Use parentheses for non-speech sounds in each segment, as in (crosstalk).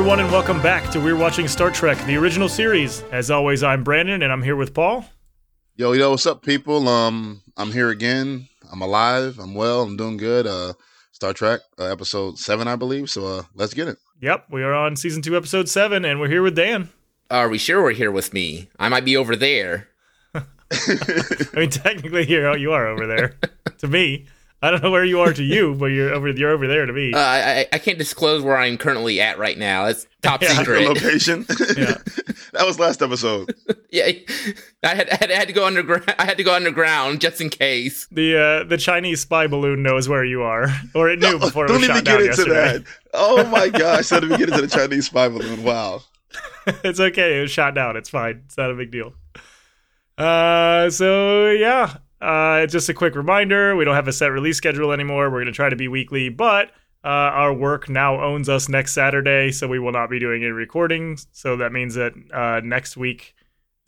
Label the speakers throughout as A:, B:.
A: everyone, and welcome back to We're Watching Star Trek, the original series. As always, I'm Brandon, and I'm here with Paul.
B: Yo, yo, what's up, people? Um, I'm here again. I'm alive. I'm well. I'm doing good. Uh, Star Trek, uh, episode seven, I believe. So, uh, let's get it.
A: Yep, we are on season two, episode seven, and we're here with Dan.
C: Are we sure we're here with me? I might be over there. (laughs)
A: I mean, technically, here you are over there. (laughs) to me, I don't know where you are to you, but you're over. You're over there to me.
C: Uh, I, I can't disclose where I'm currently at right now. It's top
A: Yeah.
C: secret.
B: Location. (laughs)
A: Yeah.
B: that was last episode.
C: yeah, I had, I had I had to go underground. I had to go underground just in case.
A: the uh, the Chinese spy balloon knows where you are, or it knew before it
B: Don't
A: was
B: even
A: shot
B: get
A: down
B: into
A: yesterday.
B: that. Oh my (laughs) gosh! Don't even get into the Chinese spy balloon. Wow. (laughs)
A: it's okay. It was shot down. It's fine. It's not a big deal. Uh, so yeah. Uh, just a quick reminder: we don't have a set release schedule anymore. We're going to try to be weekly, but uh, our work now owns us next Saturday, so we will not be doing any recordings. So that means that uh, next week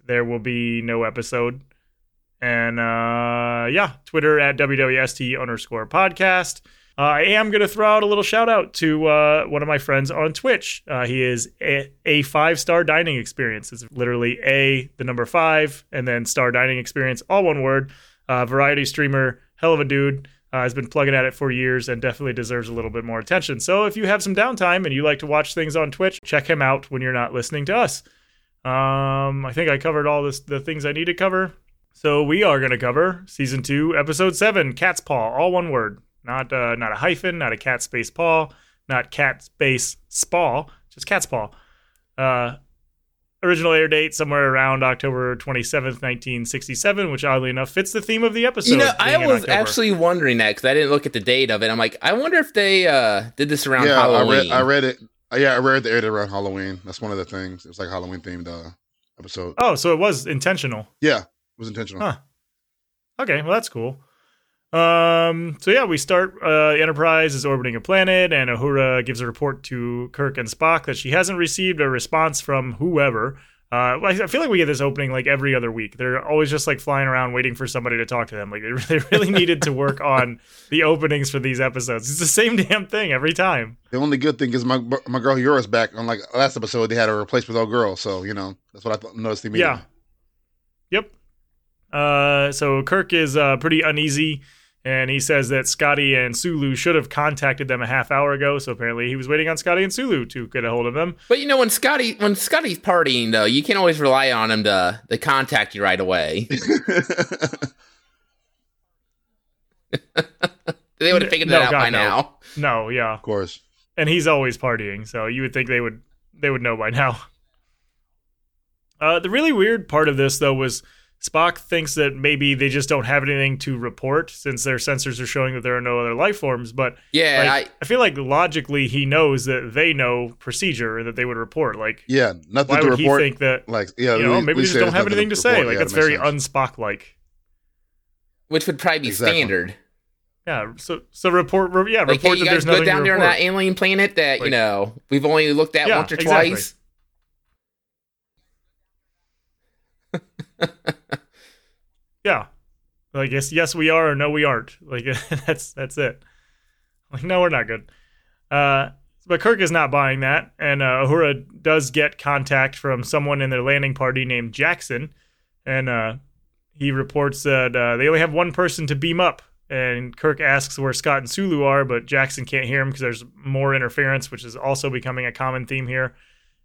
A: there will be no episode. And uh, yeah, Twitter at WWST underscore podcast. Uh, I am going to throw out a little shout out to uh, one of my friends on Twitch. He is a, a five star dining experience. It's literally A, the number five, and then star dining experience, all one word. Uh, variety streamer, hell of a dude. Uh, has been plugging at it for years and definitely deserves a little bit more attention. So if you have some downtime and you like to watch things on Twitch, check him out when you're not listening to us. Um, I think I covered all this, the things I need to cover. So we are going to cover season two, episode seven, Cat's Paw, all one word, not uh, not a hyphen, not a cat space paw, not cat space spaw, just cat's paw. Uh, original air date somewhere around October twenty seventh, nineteen sixty seven, which oddly enough fits the theme of the episode.
C: You know, I was actually wondering that because I didn't look at the date of it. I'm like, I wonder if they uh, did this around
B: yeah, I
C: Halloween.
B: read. I read it. uh, Yeah, I read the air date around Halloween. That's one of the things. It was like Halloween themed uh, episode.
A: Oh, so it was intentional.
B: Yeah, it was intentional.
A: Huh. Okay, well that's cool. Um, so yeah, we start. Uh, Enterprise is orbiting a planet, and Uhura gives a report to Kirk and Spock that she hasn't received a response from whoever. Uh, I feel like we get this opening like every other week. They're always just like flying around waiting for somebody to talk to them. Like they, (laughs) they really needed to work on the openings for these episodes. It's the same damn thing every time.
B: The only good thing is my my girl Uhura's back. On like last episode, they had a replacement old girl. So you know that's what I th- noticed immediately.
A: Yeah. Yep. Uh, so Kirk is uh, pretty uneasy, and he says that Scotty and Sulu should have contacted them a half hour ago. So apparently, he was waiting on Scotty and Sulu to get a hold of them.
C: but you know, when Scotty when Scotty's partying though, you can't always rely on him to to contact you right away. (laughs) they would have figured
A: No,
C: that out
A: God,
C: by
A: no.
C: now.
A: No, yeah,
B: of course.
A: and he's always partying, so you would think they would they would know by now. Uh, the really weird part of this, though, was Spock thinks that maybe they just don't have anything to report since their sensors are showing that there are no other life forms. But
C: Yeah,
A: like, I, feel like logically he knows that they know procedure and that they would report. Like,
B: Yeah, nothing
A: why
B: to
A: would
B: report.
A: he think that?
B: like yeah,
A: you know,
B: we-
A: maybe
B: we
A: they just don't have anything to say. Like
B: Yeah,
A: that's
B: that
A: very
B: sense.
A: unspock like.
C: which would probably be
B: Exactly.
C: standard.
A: Yeah. So so report. Re- yeah.
C: Like,
A: report
C: you
A: that
C: guys
A: there's
C: go
A: nothing
C: down
A: to
C: there on that alien planet that you know we've only looked at
A: Yeah,
C: once or
A: exactly.
C: twice. (laughs)
A: Yeah. Like yes, yes we are or no we aren't. Like (laughs) that's that's it. Like no we're not good. Uh but Kirk is not buying that, and uh, Uhura does get contact from someone in their landing party named Jackson, and uh, he reports that uh, they only have one person to beam up. And Kirk asks where Scott and Sulu are, but Jackson can't hear him because there's more interference, which is also becoming a common theme here.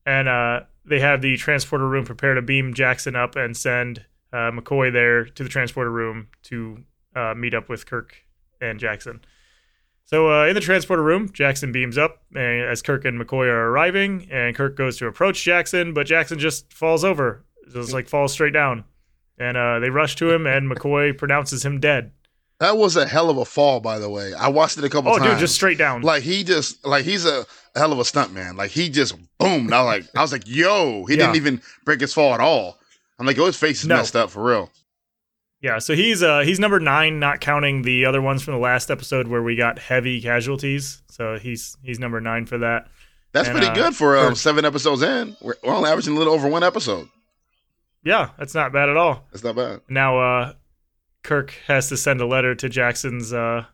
A: And uh, they have the transporter room prepare to beam Jackson up and send uh, McCoy there to the transporter room to uh, meet up with Kirk and Jackson. So uh, in the transporter room, Jackson beams up as Kirk and McCoy are arriving, and Kirk goes to approach Jackson, but Jackson just falls over, just like falls straight down. And uh, they rush to him, and McCoy (laughs) pronounces him dead.
B: That was a hell of a fall, by the way. I watched it a couple
A: Oh,
B: times.
A: Oh, dude, just straight down.
B: like he just like he's a, hell of a stunt man. Like he just boom. I like, I was like, yo, he
A: Yeah.
B: didn't even break his fall at all. I'm like, oh, his face is
A: No.
B: messed up for real.
A: Yeah, so he's uh he's number nine, not counting the other ones from the last episode where we got heavy casualties. So he's he's number nine for that.
B: That's
A: And,
B: pretty
A: uh,
B: good for um,
A: Kirk-
B: seven episodes in. We're, we're only averaging a little over one episode.
A: Yeah, that's not bad at all.
B: That's not bad.
A: Now uh Kirk has to send a letter to Jackson's uh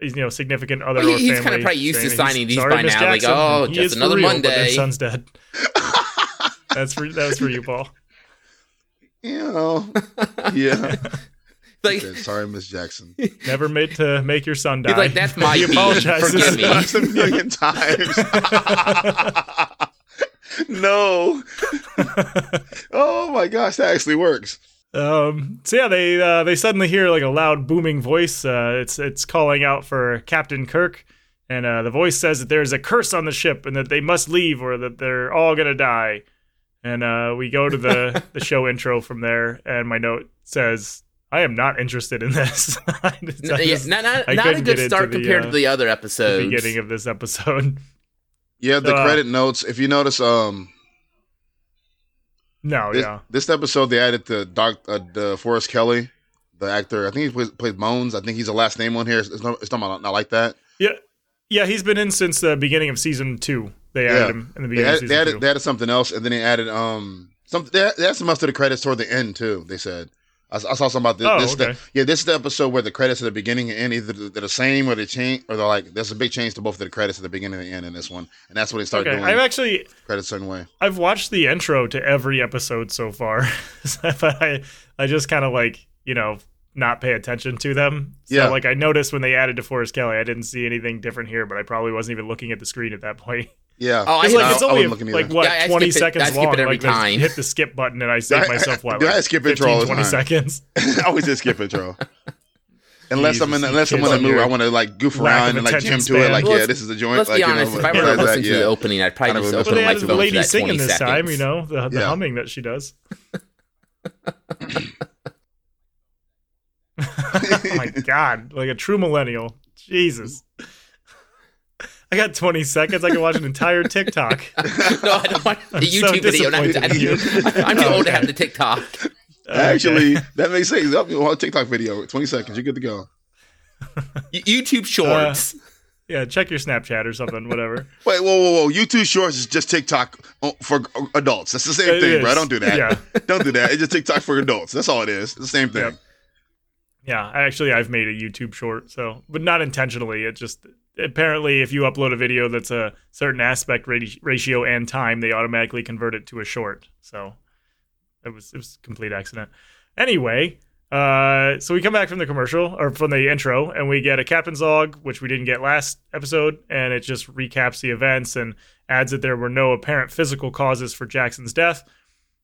A: you know significant other
C: Well,
A: or
C: he- he's kinda probably used to signing these
A: "Sorry,
C: by
A: Miss
C: now, like, oh,
A: he
C: just another
A: real, but their
C: Monday."
A: son's dead. (laughs) That's for that was for you, Paul.
B: You know, yeah. (laughs)
C: Like,
B: Said, Sorry, Miss Jackson.
A: Never meant to make your son die.
C: he's like, that's my
A: he apologizes.
C: Forgive me.
B: A million (laughs) times. (laughs) no. oh my gosh, that actually works.
A: Um, so yeah, they uh, they suddenly hear like a loud booming voice. Uh, it's it's calling out for Captain Kirk, and uh, the voice says that there is a curse on the ship and that they must leave or that they're all gonna die. And uh, we go to the the (laughs) show intro from there, and my note says, "I am not interested in this." (laughs) I just-
C: N- yeah, not not, not a
A: couldn't
C: good
A: get into
C: start
A: the,
C: compared
A: uh,
C: to the other
A: the beginning of this episode. (laughs)
B: Yeah, the
A: Uh,
B: credit notes. If you notice, um,
A: No,
B: this,
A: yeah,
B: this episode they added the Doc, uh, DeForest Kelley, the actor. I think he plays, plays Bones. I think he's the last name on here. It's, it's not, it's not, not like that.
A: Yeah, yeah. He's been in since the beginning of season two. They added
B: Yeah.
A: him in the
B: They
A: beginning
B: added, they, added, they added something else, and then they added um something. They, they added some else to the credits toward the end too. They said. I, I saw something about this.
A: Oh,
B: this
A: okay.
B: the, yeah, this is the episode where the credits at the beginning and end either they're the same or they change, or they're like there's a big change to both of the credits at the beginning and the end in this one, and that's what they started
A: Okay,
B: doing.
A: I've actually
B: credits certain way.
A: I've watched the intro to every episode so far, (laughs) but I I just kind of like you know not pay attention to them. So
B: Yeah.
A: like I noticed when they added DeForest Kelley, I didn't see anything different here, but I probably wasn't even looking at the screen at that point.
B: Yeah,
C: Oh, I
A: It's
C: see.
A: like
C: I-
A: it's only
B: wasn't looking
A: like what
C: Yeah, I
A: twenty
C: skip it-
A: seconds
C: I skip
A: long.
C: it every
A: like
C: time.
A: hit the skip button and I save
B: I-
A: myself what
B: dude,
A: like
B: I skip intro
A: 15,
B: all the
A: 20
B: time. (laughs)
A: seconds. (laughs)
B: I always just skip intro. (laughs) Unless I'm in, unless I'm
A: kids
B: in a mood, I want to like goof around and like
A: attention
B: jam to it. Like,
C: Well,
B: yeah, this is the joint.
C: Let's
B: like,
C: be
B: you know,
C: honest. if I were to
B: that,
C: listen to
B: yeah.
C: the opening, I'd probably
B: I
C: just
B: don't
C: open
B: know.
A: They
C: my
A: added the
C: phone
A: lady
C: that
A: singing
C: 20
A: this time, you know, the, the
B: Yeah.
A: humming that she does. oh my god, like a true millennial. Jesus. I got 20 seconds. I can watch an entire TikTok. (laughs)
C: no, I don't want the
A: I'm so
C: YouTube video. Not, I,
A: in you. (laughs)
C: I'm too old to have the TikTok.
B: Actually, that makes sense. Up a TikTok video, 20 seconds, you're good to go.
C: YouTube Shorts.
A: yeah, check your Snapchat or something, whatever. (laughs)
B: Wait, whoa, whoa, whoa! YouTube Shorts is just TikTok uh, for adults. That's the same
A: It
B: thing,
A: is.
B: bro. Don't do that.
A: Yeah.
B: Don't do that. It's just TikTok for adults. That's all it is. It's the same thing.
A: Yep. Yeah, actually I've made a YouTube short, so but not intentionally. It just apparently if you upload a video that's a certain aspect ratio and time, they automatically convert it to a short. So it was it was a complete accident. Anyway, uh, so we come back from the commercial or from the intro, and we get a captain's log, which we didn't get last episode, and it just recaps the events and adds that there were no apparent physical causes for Jackson's death.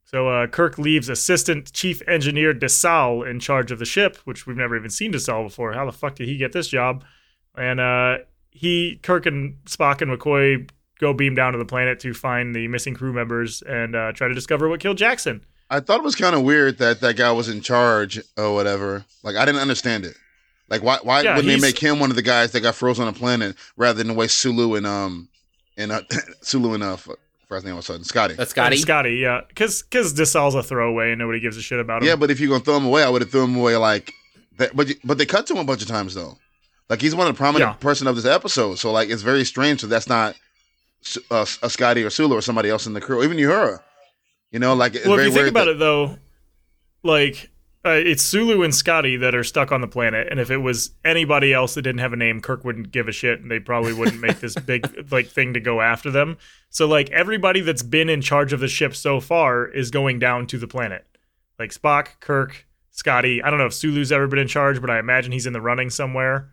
A: So uh, Kirk leaves Assistant Chief Engineer DeSalle in charge of the ship, which we've never even seen DeSalle before. How the fuck did he get this job? And uh, he, Kirk, and Spock and McCoy go beam down to the planet to find the missing crew members and uh, try to discover what killed Jackson.
B: I thought it was kind of weird that that guy was in charge or whatever. Like, I didn't understand it. Like, why why
A: Yeah,
B: wouldn't they make him one of the guys that got frozen on a planet rather than the way Sulu and um and uh, (laughs) Sulu and uh f- first name was Scotty.
C: That's Scotty.
A: And Scotty, yeah, because because DeSalle's a throwaway and nobody gives a shit about him.
B: Yeah, but if you're gonna throw him away, I would have thrown him away like that. But but they cut to him a bunch of times though. Like he's one of the prominent
A: Yeah.
B: person of this episode, so like it's very strange. So that's not uh, a Scotty or Sulu or somebody else in the crew, even Uhura. You know, like it's
A: well, if you think about
B: that-
A: it though, like uh, it's Sulu and Scotty that are stuck on the planet, and if it was anybody else that didn't have a name, Kirk wouldn't give a shit, and they probably wouldn't make this big (laughs) like thing to go after them. So like everybody that's been in charge of the ship so far is going down to the planet, like Spock, Kirk, Scotty. I don't know if Sulu's ever been in charge, but I imagine he's in the running somewhere.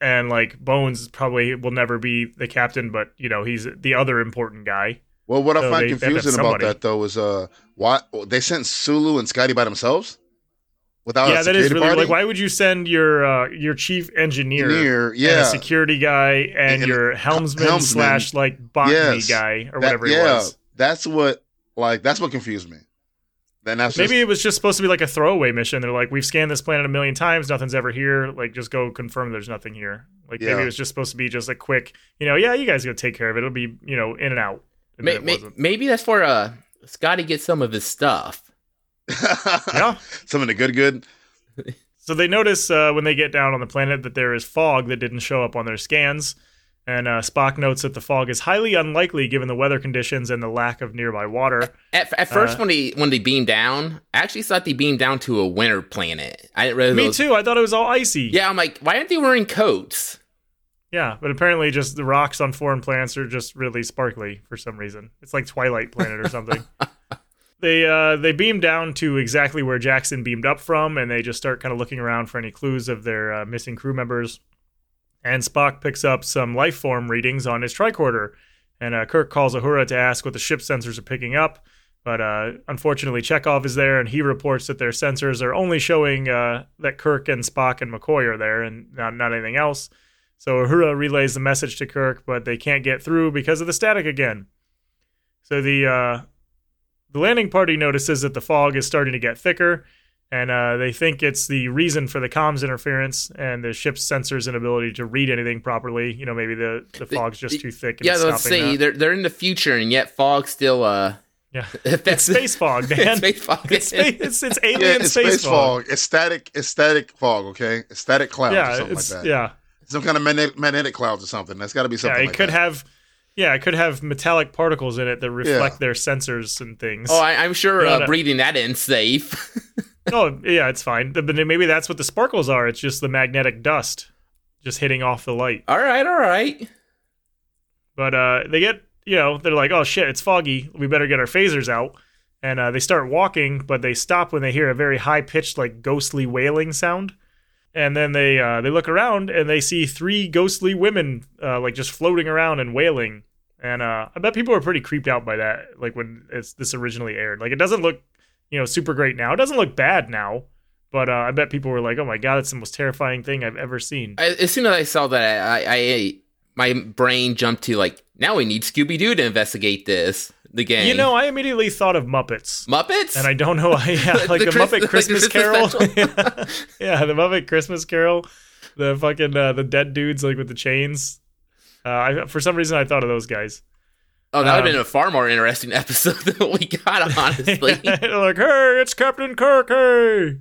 A: And like Bones probably will never be the captain, but you know he's the other important guy.
B: Well, what I find
A: they- they have to have
B: confusing about that though is uh why they sent Sulu and Scotty by themselves without
A: yeah,
B: a
A: that is really
B: party?
A: like why would you send your uh, your chief engineer,
B: Engineer, yeah,
A: security guy and,
B: And-
A: your helmsman,
B: helmsman.
A: slash like botany
B: Yes.
A: guy or
B: That-
A: whatever he
B: yeah,
A: was.
B: that's what like that's what confused me. Then that's
A: Maybe
B: just,
A: it was just supposed to be like a throwaway mission. They're like, we've scanned this planet a million times, nothing's ever here. Like, just go confirm there's nothing here. Like, maybe it was just supposed to be just a quick, you know, yeah, you guys go take care of it. It'll be, you know, in and out. And
C: May-
A: then
C: may- maybe that's where uh, Scotty gets some of his stuff. (laughs)
A: Yeah.
B: some of the good good. (laughs)
A: So they notice uh, when they get down on the planet that there is fog that didn't show up on their scans, And uh, Spock notes that the fog is highly unlikely given the weather conditions and the lack of nearby water.
C: At, at first,
A: Uh,
C: when they when they beamed down, I actually thought they beamed down to a winter planet. I didn't realize.
A: Me
C: was-
A: too. I thought it was all icy.
C: Yeah, I'm like, why aren't they wearing coats?
A: Yeah, but apparently, just the rocks on foreign planets are just really sparkly for some reason. It's like Twilight Planet or something. (laughs) they uh, they beam down to exactly where Jackson beamed up from, and they just start kind of looking around for any clues of their uh, missing crew members. And Spock picks up some life form readings on his tricorder, and uh, Kirk calls Uhura to ask what the ship sensors are picking up. But uh, unfortunately, Chekov is there, and he reports that their sensors are only showing uh, that Kirk and Spock and McCoy are there, and not, not anything else. So Uhura relays the message to Kirk, but they can't get through because of the static again. So the uh, the landing party notices that the fog is starting to get thicker, and uh, they think it's the reason for the comms interference and the ship's sensors inability to read anything properly. You know, maybe the, the fog's just too thick. And
C: Yeah, let's
A: stopping
C: say
A: that.
C: they're they're in the future, and yet fog still. uh
A: Yeah, (laughs)
C: That's
A: it's space fog, (laughs) man.
C: It's space fog.
A: It's, space, (laughs) it's, it's alien
B: Yeah, it's
A: space,
B: space fog. It's static. It's static fog. Okay, it's static clouds or
A: Yeah,
B: something
A: it's
B: like that.
A: yeah.
B: Some kind of magnetic, magnetic clouds or something. That's got to be something.
A: Yeah, it
B: like
A: could
B: that.
A: have. Yeah, it could have metallic particles in it that reflect
B: Yeah.
A: their sensors and things.
C: Oh, I, I'm sure uh, breathing that in safe.
A: Oh, yeah, it's fine. But maybe that's what the sparkles are. It's just the magnetic dust just hitting off the light.
C: all right, all right.
A: But uh, they get, you know, they're like, oh shit, it's foggy. We better get our phasers out. And uh, they start walking, but they stop when they hear a very high pitched, like ghostly wailing sound. And then they uh, they look around and they see three ghostly women uh, like just floating around and wailing. And uh, I bet people were pretty creeped out by that, like when it's this originally aired. Like it doesn't look, you know, super great now. It doesn't look bad now, but uh, I bet people were like, "Oh my god, that's the most terrifying thing I've ever seen."
C: I, as soon as I saw that, I, I, my brain jumped to like, now we need Scooby Doo to investigate this. The game,
A: You know, I immediately thought of Muppets.
C: Muppets,
A: and I don't know why. (laughs) Yeah, (laughs) like
C: The
A: the,
C: Chris-
A: Muppet Christmas
C: the Christmas
A: Carol. (laughs) yeah, the Muppet Christmas Carol. The fucking uh, the dead dudes like with the chains. Uh, I, for some reason, I thought of those guys.
C: Oh, that would have
A: um,
C: been a far more interesting (laughs) episode than what we got. (laughs) Honestly, (laughs)
A: like, hey, it's Captain Kirk. Hey.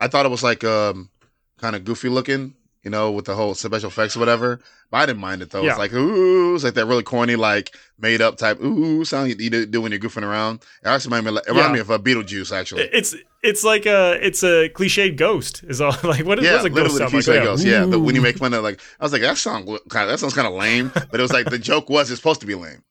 B: I thought it was like um, kind of goofy looking, you know, with the whole special effects or whatever. But I didn't mind it though.
A: Yeah.
B: It's like ooh, it's like that really corny, like made up type ooh sound you, you do- do when you're goofing around. It actually reminded me, it reminded
A: Yeah.
B: me of uh, Beetlejuice actually.
A: It's it's like a it's a cliched ghost. Is all like what,
B: yeah,
A: what does a ghost
B: literally the
A: sound like?
B: cliche
A: Oh.
B: Yeah, the, when you make fun of like, I was like, that sound kind of that sounds kind of lame, but it was like the joke was it's supposed to be lame.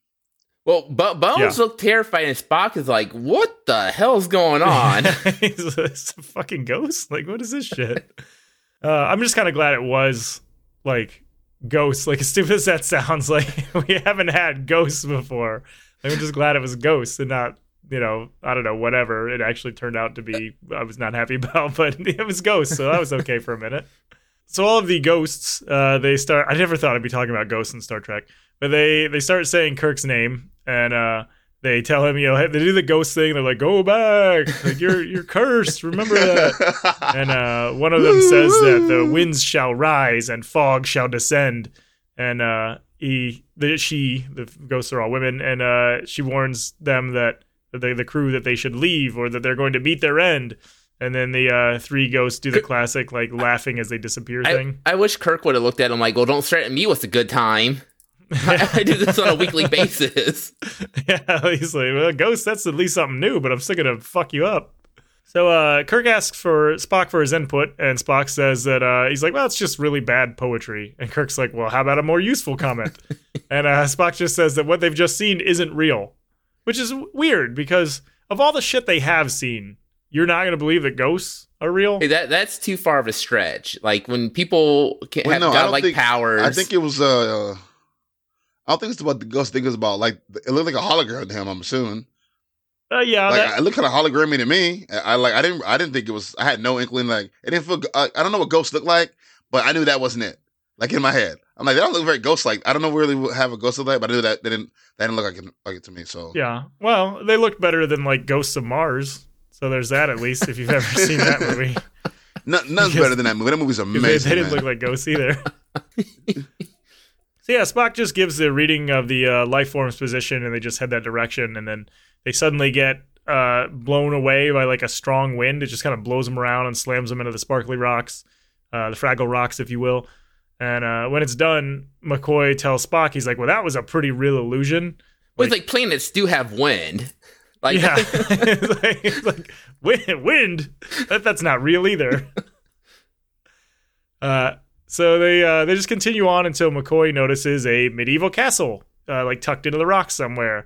C: Well, but Bones
A: Yeah.
C: looked terrified, and Spock is like, "What the hell's going on?" (laughs)
A: It's a fucking ghost. Like, what is this shit? (laughs) uh, I'm just kind of glad it was like ghosts. Like, as stupid as that sounds, like (laughs) we haven't had ghosts before. Like, I'm just glad it was ghosts and not, you know, I don't know, whatever it actually turned out to be. I was not happy about, but it was ghosts, so that was okay for a minute. So all of the ghosts, uh, they start. I never thought I'd be talking about ghosts in Star Trek, but they they start saying Kirk's name and. uh they tell him, you know, they do the ghost thing. They're like, "Go back! Like you're you're cursed. Remember that." (laughs) And uh, one of them says that the winds shall rise and fog shall descend. And uh, he, the she, the ghosts are all women, and uh, she warns them that the the crew that they should leave or that they're going to meet their end. And then the uh, three ghosts do the classic like laughing as they disappear
C: I,
A: thing.
C: I wish Kirk would have looked at him like, "Well, don't threaten me with a good time." (laughs) I, I do this on a weekly (laughs) basis.
A: yeah, he's like, well, Ghost, that's at least something new, but I'm still gonna fuck you up. So uh, Kirk asks for Spock for his input, and Spock says that uh, he's like, well, it's just really bad poetry. And Kirk's like, well, how about a more useful comment? (laughs) and uh, Spock just says that what they've just seen isn't real, which is weird because of all the shit they have seen, you're not gonna believe that ghosts are real.
C: Hey, that that's too far of a stretch. Like when people can
B: Well,
C: have
B: no, I don't
C: godlike
B: think-
C: powers.
B: I think it was. Uh, I don't think it's about the ghost. I think it's about like it looked like a hologram to him. I'm assuming.
A: Uh, yeah,
B: like
A: that-
B: it looked kind of hologrammy to me. I, I like I didn't I didn't think it was. I had no inkling. Like it didn't feel. I, I don't know what ghosts look like, but I knew that wasn't it. Like in my head, I'm like they don't look very ghost like. I don't know really have a ghost look like, but I knew that they didn't. That didn't look like it, like it to me. So
A: yeah. Well, they looked better than like Ghosts of Mars. So there's that at least if you've ever seen that movie. (laughs)
B: no, nothing's
A: Because-
B: better than that movie. That movie's
A: 'Cause (laughs)
B: amazing.
A: They, they didn't
B: man.
A: look like ghosts either. (laughs) so yeah, Spock just gives the reading of the uh, life form's position, and they just head that direction, and then they suddenly get uh, blown away by like a strong wind. It just kind of blows them around and slams them into the sparkly rocks, uh, the Fraggle rocks, if you will. And uh, when it's done, McCoy tells Spock, he's like, "Well, that was a pretty real illusion."
C: Well, it's like planets do have wind. Like,
A: yeah, (laughs) (laughs) it's like, it's like wind, wind. That, that's not real either. (laughs) uh, so they uh, they just continue on until McCoy notices a medieval castle, uh, like tucked into the rocks somewhere,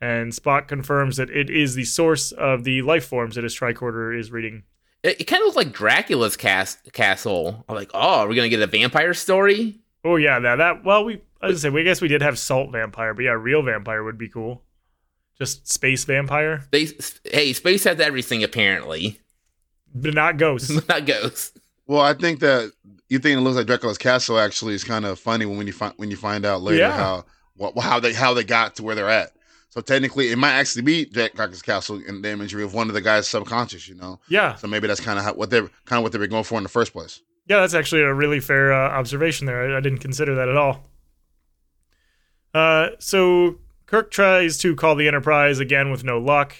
A: and Spock confirms that it is the source of the life forms that his tricorder is reading.
C: it, it kind of looks like Dracula's cas- castle. I'm like, oh, are we gonna get a vampire story?
A: Oh yeah, now that well we I was gonna say we guess we did have salt vampire, but yeah, real vampire would be cool. Just space vampire,
C: They, hey, space has everything apparently.
A: but not ghosts. (laughs)
C: Not ghosts.
B: Well, I think that you think it looks like Dracula's castle actually is kind of funny when you find when you find out later
A: Yeah.
B: how what how they how they got to where they're at. So technically, it might actually be Dracula's castle in the imagery of one of the guys' subconscious. You know,
A: yeah,
B: so maybe that's kind of what they're kind of what they were going for in the first place.
A: Yeah, that's actually a really fair uh, observation there. I, I didn't consider that at all. Uh, so Kirk tries to call the Enterprise again with no luck,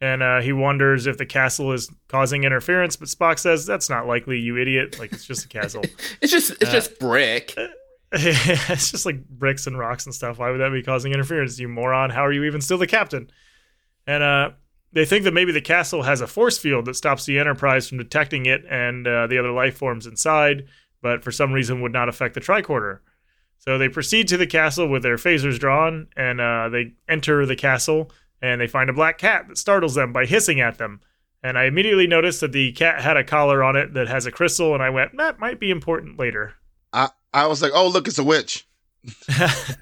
A: and uh, he wonders if the castle is causing interference. But Spock says that's not likely, you idiot. Like it's just a castle. (laughs)
C: It's just it's
A: Uh,
C: just brick. (laughs)
A: it's just like bricks and rocks and stuff. Why would that be causing interference, you moron? How are you even still the captain? And uh, they think that maybe the castle has a force field that stops the Enterprise from detecting it and uh, the other life forms inside, but for some reason would not affect the tricorder. So they proceed to the castle with their phasers drawn, and uh, they enter the castle and they find a black cat that startles them by hissing at them. And I immediately noticed that the cat had a collar on it that has a crystal, and I went, that might be important later.
B: I I was like, oh look, it's a witch, (laughs)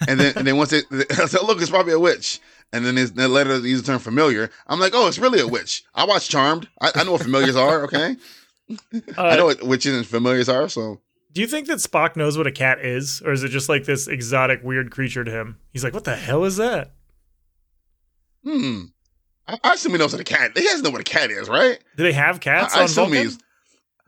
B: and then and then once it, (laughs) I said, look, it's probably a witch. And then his, then later they use the term familiar. I'm like, oh, it's really a witch. I watch Charmed. I, I know what familiars are. Okay, (laughs) I know what witches and familiars are. So
A: Do you think that Spock knows what a cat is, or is it just like this exotic, weird creature to him? He's like, "What the hell is that?"
B: Hmm. I, I assume he knows what a cat. He doesn't know what a cat is, right?
A: Do they have cats
B: I, I
A: on
B: assume
A: Vulcan?
B: he's.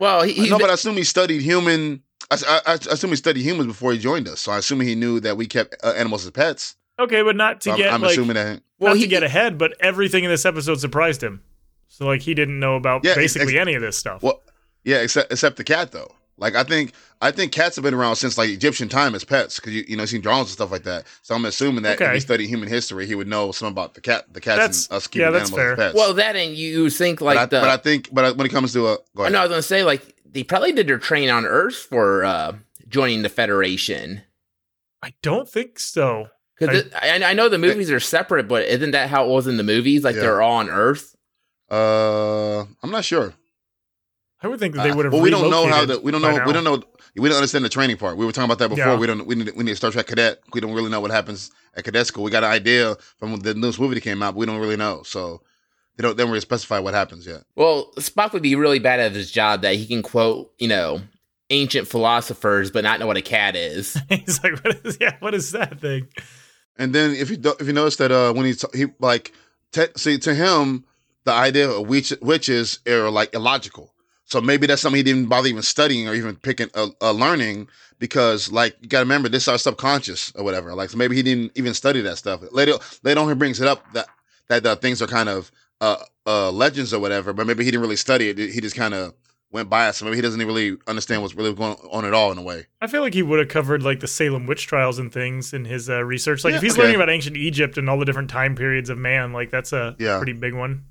C: Well, he, he's
B: no, but I assume he studied human. I, I, I assume he studied humans before he joined us. So I assume he knew that we kept uh, animals as pets.
A: Okay, but not to
B: So I'm,
A: get
B: I'm
A: like
B: assuming that.
C: well,
A: not
C: he
A: to get ahead, but everything in this episode surprised him. So like he didn't know about
B: Yeah,
A: basically
B: ex-
A: any of this stuff.
B: Well, yeah, except except the cat though. Like I think I think cats have been around since like Egyptian time as pets because you you know seen drawings and stuff like that. So I'm assuming that if he studied human history, he would know something about the cat, the cats,
A: That's-
B: and us keeping
A: yeah, that's
B: animals
A: fair.
B: as pets.
C: well that and you think like
B: but, I,
C: the
B: but I think, but when it comes to a, go
C: I
B: ahead.
C: know I was gonna say like they probably did their training on Earth for uh, joining the Federation.
A: I don't think so.
C: Because I, I know the movies are separate, but isn't that how it was in the movies? Like
B: Yeah.
C: they're all on Earth.
B: Uh, I'm not sure.
A: I would think that they would have.
B: Uh, well, we don't know how
A: relocated
B: the we don't know we don't know we don't understand the training part. We were talking about that before.
A: Yeah.
B: We don't we need we need a Star Trek cadet. We don't really know what happens at cadet school. We got an idea from the newest movie that came out, but we don't really know. So they don't they don't really specify what happens yet.
C: Well, Spock would be really bad at his job that he can quote, you know, ancient philosophers, but not know what a cat is. (laughs)
A: He's like, what is, yeah, what is that thing?
B: And then if you do, if you notice that uh when he t- he like te- see to him the idea of witch, witches are like illogical. So maybe that's something he didn't bother even studying or even picking a, uh, learning because like you got to remember this is our subconscious or whatever. Like so maybe he didn't even study that stuff. Later later on he brings it up that that uh, things are kind of uh uh legends or whatever, but maybe he didn't really study it. He just kind of went by it. So maybe he doesn't even really understand what's really going on at all in a way.
A: I feel like he would have covered like the Salem witch trials and things in his uh, research. Like
B: Yeah,
A: if he's
B: okay.
A: learning about ancient Egypt and all the different time periods of man, like that's a
B: Yeah.
A: pretty big one.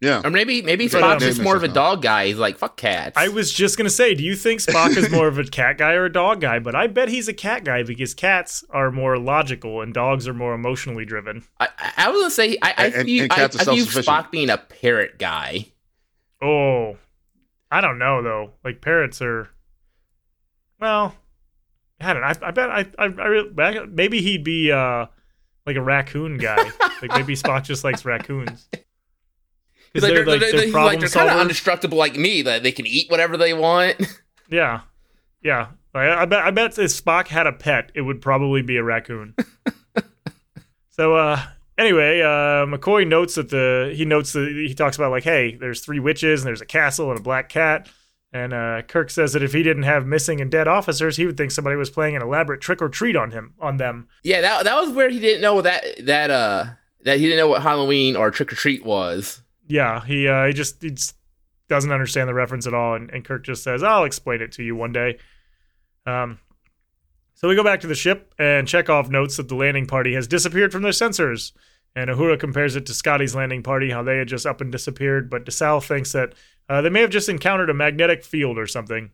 B: Yeah.
C: Or maybe maybe
B: But
C: Spock's just more of a dog guy. He's like, fuck cats.
A: I was just gonna say, do you think Spock is more of a cat guy or a dog guy? But I bet he's a cat guy because cats are more logical and dogs are more emotionally driven.
C: I, I- I was gonna say I, I
B: And-
C: view,
B: and
C: I,
B: cats are
C: I view. Spock being a parrot guy.
A: Oh, I don't know though. Like parrots are. Well, I don't. know. I, I bet. I. I, I really, maybe he'd be uh like a raccoon guy. like maybe Spock just likes raccoons. (laughs) Because
C: like,
A: they're
C: they're,
A: like
C: they're,
A: they're
C: like, they're kind of indestructible like me. That they can eat whatever they want. (laughs)
A: Yeah, yeah. Like, I bet. I bet if Spock had a pet, it would probably be a raccoon. (laughs) so, uh, anyway, uh, McCoy notes that the he notes that he talks about like, hey, there's three witches and there's a castle and a black cat. And uh, Kirk says that if he didn't have missing and dead officers, he would think somebody was playing an elaborate trick or treat on him on them.
C: yeah, that that was where he didn't know that that uh that he didn't know what Halloween or trick or treat was.
A: Yeah, he uh, he just he just doesn't understand the reference at all, and, and Kirk just says, "I'll explain it to you one day." Um, So we go back to the ship, and Chekov notes that the landing party has disappeared from their sensors. And Uhura compares it to Scotty's landing party, how they had just up and disappeared. But DeSalle thinks that uh, they may have just encountered a magnetic field or something.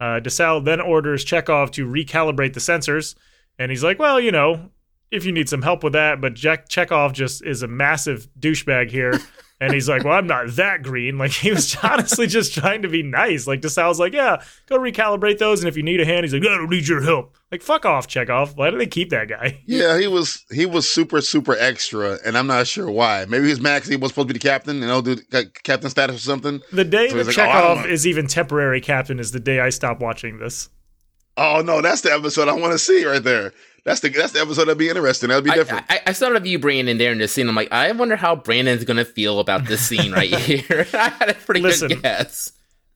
A: Uh, DeSalle then orders Chekov to recalibrate the sensors. And he's like, well, you know, if you need some help with that. But Jack Chekov just is a massive douchebag here. (laughs) And he's like, well, I'm not that green. Like, he was (laughs) honestly just trying to be nice. Like, DeSalle's like, yeah, go recalibrate those. And if you need a hand, he's like, I don't need your help. Like, fuck off, Chekov. Why do they keep that guy? (laughs)
B: Yeah, he was he was super super extra, and I'm not sure why. Maybe he's 'cause he was supposed to be the captain, and I'll do captain status or something.
A: The day
B: So
A: that
B: like, "Oh,
A: Chekov
B: want-"
A: is even temporary captain is the day I stop watching this.
B: Oh no, that's the episode I want to see right there. That's the that's the episode that'd be interesting. That'd be different.
C: I, I started of you bringing in there in this scene. I'm like, I wonder how Brandon's gonna feel about this scene right (laughs) here. (laughs) I had a pretty
A: Listen.
C: good guess.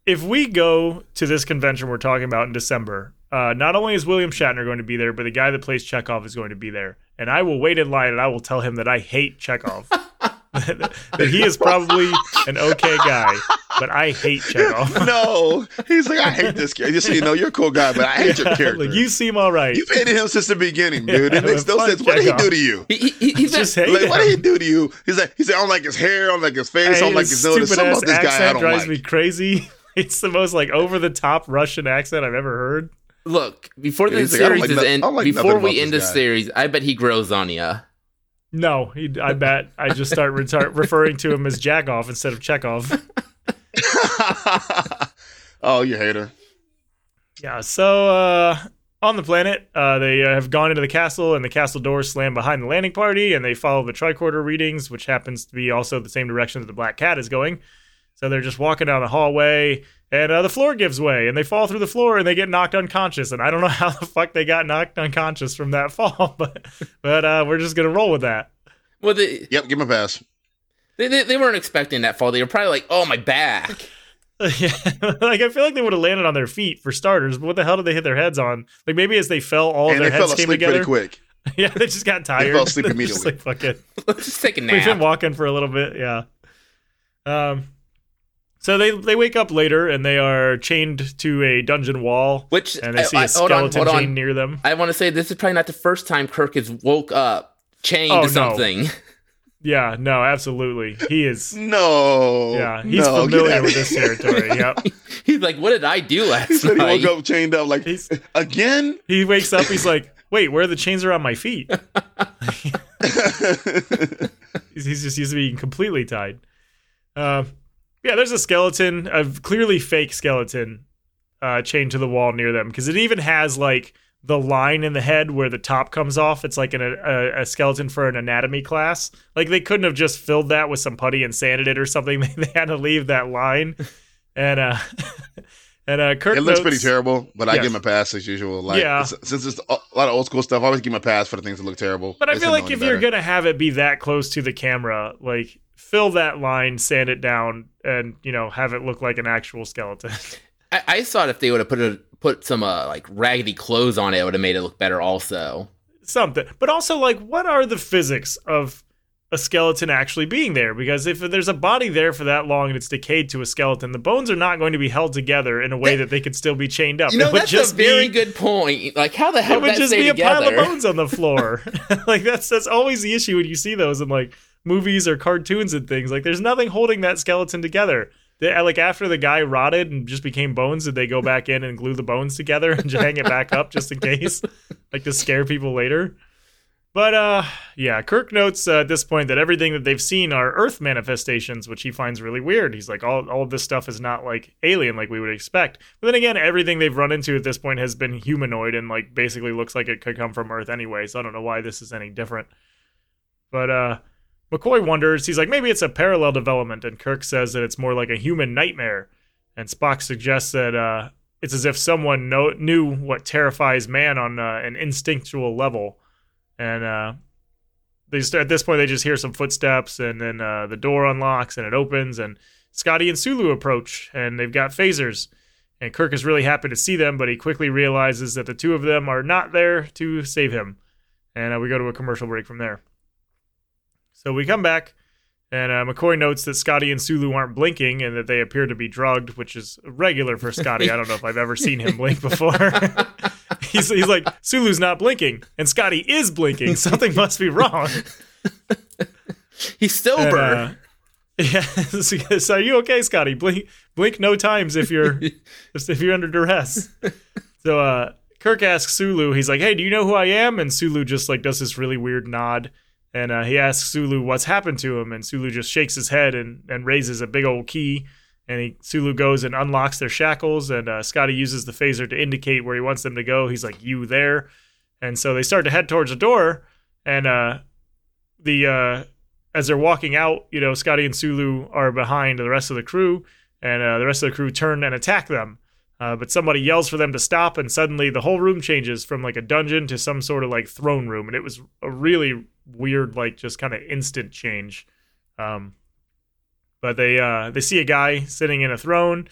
A: if we go to this convention we're talking about in December, uh, not only is William Shatner going to be there, but the guy that plays Chekov is going to be there. And I will wait in line and I will tell him that I hate Chekov. (laughs) that he is probably an okay guy, but I hate Chekov. (laughs)
B: no, he's like, I hate this guy. Just so you know, you're a cool guy, but I hate your character.
A: like, you seem all right.
B: You've hated him since the beginning, dude. It
A: Yeah,
B: makes no
A: fuck
B: sense. What did he do to you?
C: He, he, he- he's
A: just
C: a,
A: hate
B: Like, what did he do to you? He's like, he's like, I don't like his hair, I don't like his face, I
A: Hey,
B: don't like
A: his
B: his nose. There's
A: stupid
B: something
A: ass
B: about this guy I
A: accent
B: don't
A: drives
B: like.
A: me crazy. (laughs) It's the most like over the top Russian accent I've ever heard.
C: look before
B: Yeah,
C: the
B: he's like,
C: series
B: like
C: is
B: no-
C: end.
B: Like
C: before we end
B: this
C: the series, I bet he grows on you.
A: No, he, I bet I just start retar- (laughs) referring to him as Jagoff instead of Chekov. (laughs)
B: oh, you hater.
A: Yeah, so uh, on the planet, uh, they uh, have gone into the castle, and the castle doors slam behind the landing party, and they follow the tricorder readings, which happens to be also the same direction that the Black Cat is going. So they're just walking down the hallway, and uh, the floor gives way, and they fall through the floor, and they get knocked unconscious. And I don't know (laughs) how the fuck they got knocked unconscious from that (laughs) fall, but but uh, we're just gonna roll with that.
C: Well, they,
B: Yep, give him a pass.
C: they they they weren't expecting that fall. They were probably like, "Oh, my back." (laughs)
A: yeah, like I feel like they would have landed on their feet for starters, but what the hell did they hit their heads on? Like maybe as they fell, all of
B: and
A: their
B: they fell
A: heads came
B: asleep
A: together.
B: pretty quick.
A: Yeah, they just got tired.
B: They fell asleep
A: Just
B: immediately.
A: like fuck it.
C: Let's just take a nap.
A: We've been
C: nap.
A: walking for a little bit, yeah. Um, so they they wake up later and they are chained to a dungeon wall,
C: Which
A: and they see
C: I-
A: a
C: I- hold on,
A: skeleton
C: hold on.
A: chained near them.
C: I want to say this is probably not the first time Kirk has woke up chained
A: Oh,
C: to
A: no.
C: something.
A: Yeah, no, absolutely, he is. (laughs)
B: No.
A: Yeah, he's
B: no,
A: familiar with this territory. (laughs) Yep.
C: He's like, "What did I do last
B: He said he
C: night?"
B: woke up chained up like
A: He's,
B: again.
A: he wakes up. He's like, "Wait, where are the chains around my feet?" (laughs) he's, he's just used to being completely tied. Uh, yeah, there's a skeleton, a clearly fake skeleton, uh, chained to the wall near them because it even has like the line in the head where the top comes off. It's like an, a, a skeleton for an anatomy class. Like they couldn't have just filled that with some putty and sanded it or something. (laughs) They, they had to leave that line, and uh, (laughs) and uh, Kirk
B: it looks
A: notes-
B: pretty terrible, but I give him a pass as usual. Like,
A: Yeah.
B: s- since it's a lot of old school stuff, I always give him a pass for the things that look terrible.
A: But I
B: It's
A: feel like if you're gonna have it be that close to the camera, like fill that line, sand it down, and you know have it look like an actual skeleton. (laughs)
C: I, I thought if they would have put a, put some uh, like raggedy clothes on it, it would have made it look better. Also,
A: Something, but also like, what are the physics of a skeleton actually being there? Because if there's a body there for that long and it's decayed to a skeleton, the bones are not going to be held together in a way that they could still be chained up.
C: you know
A: it would
C: that's
A: just
C: a very
A: be,
C: good point. Like, how the hell
A: It would just be a pile of bones on the floor. (laughs) like that's that's always the issue when you see those and like movies or cartoons and things. Like there's nothing holding that skeleton together. They, like after the guy rotted and just became bones, did they go back in and glue the bones together and hang it back up just in case, (laughs) like to scare people later? But uh, yeah, Kirk notes uh, at this point that everything that they've seen are Earth manifestations, which he finds really weird. He's like, all all of this stuff is not like alien like we would expect. But then again, everything they've run into at this point has been humanoid and like basically looks like it could come from Earth anyway. So I don't know why this is any different. But uh, McCoy wonders. He's like, maybe it's a parallel development, and Kirk says that it's more like a human nightmare. And Spock suggests that uh, it's as if someone know- knew what terrifies man on uh, an instinctual level and uh, they at this point they just hear some footsteps, and then uh, the door unlocks and it opens, and Scotty and Sulu approach, and they've got phasers. And Kirk is really happy to see them, but he quickly realizes that the two of them are not there to save him. And uh, we go to a commercial break from there. So we come back, and uh, McCoy notes that Scotty and Sulu aren't blinking and that they appear to be drugged, which is regular for Scotty. I don't know if I've ever seen him blink before. (laughs) he's, he's like, Sulu's not blinking, and Scotty is blinking. Something must be wrong. (laughs)
C: He's sober.
A: And, uh, (laughs) yeah. so are you okay, Scotty? Blink, blink no times if you're if you're under duress. So uh, Kirk asks Sulu. He's like, "Hey, do you know who I am?" And Sulu just like does this really weird nod, and uh, he asks Sulu what's happened to him, and Sulu just shakes his head and and raises a big old key. And he, Sulu goes and unlocks their shackles, and uh, Scotty uses the phaser to indicate where he wants them to go. He's like, "You there?" And so they start to head towards the door, and uh, the uh, as they're walking out, you know, Scotty and Sulu are behind the rest of the crew, and uh, the rest of the crew turn and attack them. Uh, but somebody yells for them to stop, and suddenly the whole room changes from like a dungeon to some sort of like throne room, and it was a really weird, like just kind of instant change. Um, but they uh, they see a guy sitting in a throne,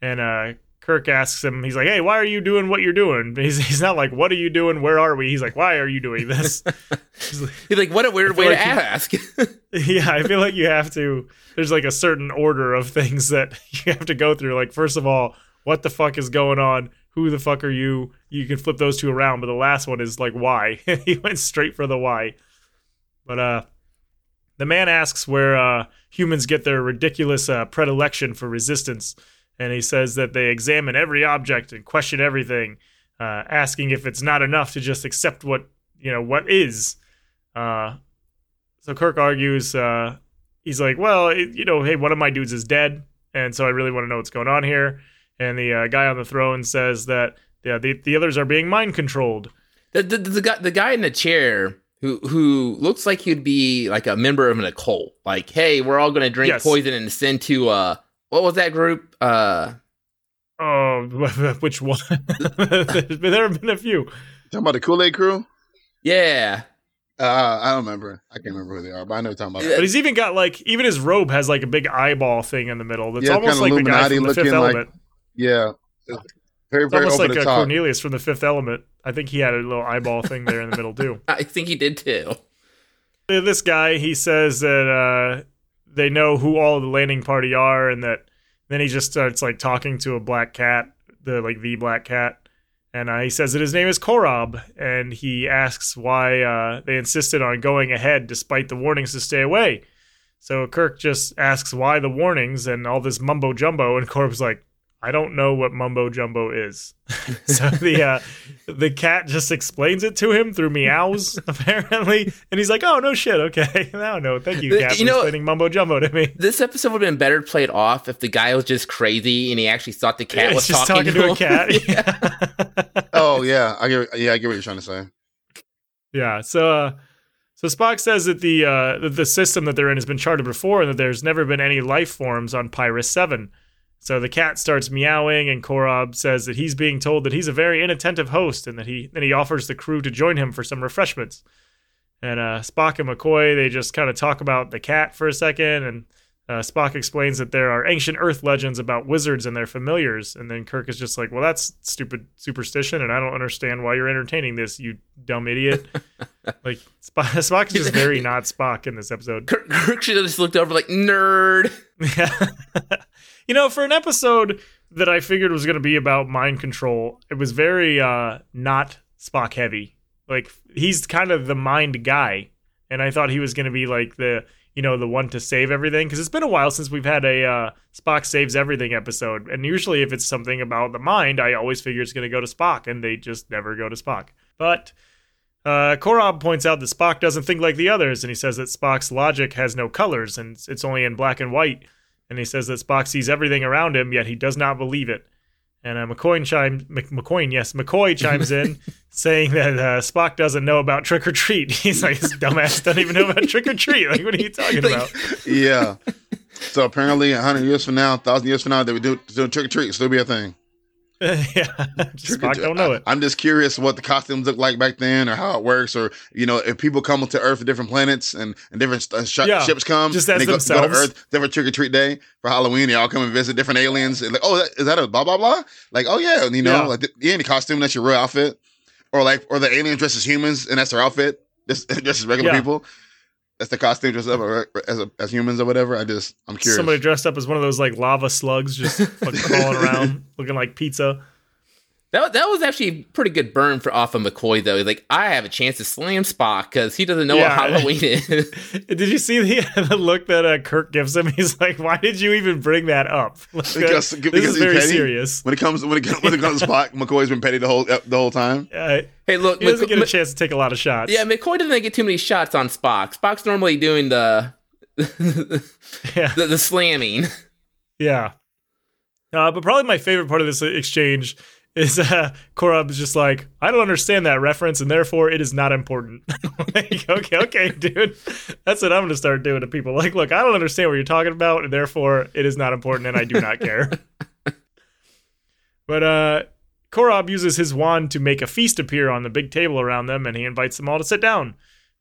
A: and uh, Kirk asks him, he's like, "Hey, why are you doing what you're doing?" (laughs) He's, he's not like, "What are you doing? Where are we?" He's like, "Why are you doing this?" (laughs)
C: he's, like, he's like, "What a weird way
A: like
C: to
A: you-
C: ask." (laughs)
A: yeah, I feel like you have to. There's like a certain order of things that you have to go through. Like, first of all, what the fuck is going on? Who the fuck are you? You can flip those two around, but the last one is like, why? (laughs) he went straight for the why. But uh, the man asks where uh, humans get their ridiculous uh, predilection for resistance, and he says that they examine every object and question everything, uh, asking if it's not enough to just accept what you know what is. Uh, so Kirk argues, uh, he's like, well, you know, hey, one of my dudes is dead, and so I really want to know what's going on here. And the uh, guy on the throne says that yeah, the the others are being mind controlled.
C: the, the, the guy the guy in the chair who who looks like he'd be like a member of an occult. Like, hey, we're all gonna drink
A: Yes.
C: poison and send to uh what was that group? Uh
A: Oh, (laughs) which one? (laughs) there have been a few.
B: Talking about the Kool Aid crew?
C: yeah.
B: Uh, I don't remember. I can't remember who they are, but I know what you're talking about.
A: But he's even got like even his robe has like a big eyeball thing in the middle. That's
B: Yeah,
A: almost
B: kinda
A: like the guy
B: Illuminati
A: from the Fifth
B: looking, like,
A: Element.
B: Yeah. Very,
A: It's
B: very
A: almost like
B: the
A: uh,
B: top.
A: Cornelius from the Fifth Element. I think he had a little eyeball thing there in the middle too. (laughs)
C: I think he did too.
A: Uh, this guy he says that uh, they know who all of the landing party are and that then he just starts like talking to a black cat the like the black cat and uh, he says that his name is korob and he asks why uh, they insisted on going ahead despite the warnings to stay away so kirk just asks why the warnings and all this mumbo jumbo and korob's like i don't know what mumbo jumbo is (laughs) so the uh, the cat just explains it to him through meows (laughs) apparently and he's like oh no shit okay (laughs) now no thank you cat
C: you
A: for
C: know-
A: explaining mumbo jumbo to me
C: This episode would have been better played off if the guy was just crazy and he actually thought the cat
A: Yeah,
C: was
A: he's just
C: talking,
A: talking to a
C: him.
A: cat
B: Oh yeah, I get. Yeah, I get what you're trying to say.
A: Yeah. So, uh, so Spock says that the uh, the system that they're in has been charted before, and that there's never been any life forms on Pyris Seven. So the cat starts meowing, and Korob says that he's being told that he's a very inattentive host, and that he then he offers the crew to join him for some refreshments. And uh, Spock and McCoy they just kind of talk about the cat for a second, and uh, Spock explains that there are ancient Earth legends about wizards and their familiars, and then Kirk is just like, "Well, that's stupid superstition, and I don't understand why you're entertaining this, you dumb idiot." (laughs) like Spock, Spock is just (laughs) very not Spock in this episode.
C: Kirk, Kirk should have just looked over like nerd.
A: Yeah, (laughs) you know, for an episode that I figured was going to be about mind control, it was very uh, not Spock heavy. Like he's kind of the mind guy, and I thought he was going to be like the you know the one to save everything because it's been a while since we've had a uh, Spock saves everything episode, and usually if it's something about the mind, I always figure it's going to go to Spock, and they just never go to Spock. But uh, Korob points out that Spock doesn't think like the others, and he says that Spock's logic has no colors and it's- it's only in black and white. And he says that Spock sees everything around him, yet he does not believe it. And uh, McCoy chimes, Mc, McCoy, yes, McCoy chimes in, (laughs) saying that uh, Spock doesn't know about trick or treat. (laughs) He's like, this dumbass doesn't even know about trick or treat. Like, what are you talking
C: Like-
A: about?
B: Yeah. so apparently, hundred years from now, thousand years from now, they would do, do trick or treat. Still be a thing. (laughs)
A: yeah, (laughs) Spock don't know it.
B: I, am just curious what the costumes look like back then, or how it works, or you know, if people come to Earth from different planets and, and different uh, sh-
A: Yeah,
B: ships come,
A: just
B: and
A: as
B: they go, go to
A: themselves.
B: Earth, a trick or treat day for Halloween. They all come and visit different aliens. And like, oh, that, is that a blah blah blah? Like, oh yeah, you know,
A: Yeah.
B: like the, you in the costume, that's your real outfit, or like, or the alien dresses humans and that's their outfit, just (laughs) just as regular
A: Yeah.
B: people. That's the costume dressed up or- as as humans or whatever. I just, I'm curious.
A: Somebody dressed up as one of those like lava slugs, just (laughs) crawling around, looking like pizza.
C: That, that was actually a pretty good burn for off of McCoy though. Like I have a chance to slam Spock because he doesn't know
A: Yeah.
C: what Halloween (laughs) is.
A: Did you see the, (laughs) the look that uh, Kirk gives him? (laughs) He's like, "Why did you even bring that up? Like,
B: Because-
A: this
B: because
A: is very
B: petty?
A: serious."
B: When it comes when it comes, when it comes to Spock, McCoy's been petty the whole the whole time.
A: Uh,
C: hey, look,
A: he doesn't
C: McCoy-
A: get a chance to take a lot of shots.
C: yeah, McCoy doesn't get too many shots on Spock. Spock's normally doing the
A: yeah.
C: the, the slamming.
A: Yeah. Uh, but probably my favorite part of this exchange is (laughs) uh, Korob is just like, I don't understand that reference, and therefore it is not important. (laughs) like, okay, okay, (laughs) dude. That's what I'm going to start doing to people. Like, look, I don't understand what you're talking about, and therefore it is not important, and I do not care. but uh, Korob uses his wand to make a feast appear on the big table around them, and he invites them all to sit down.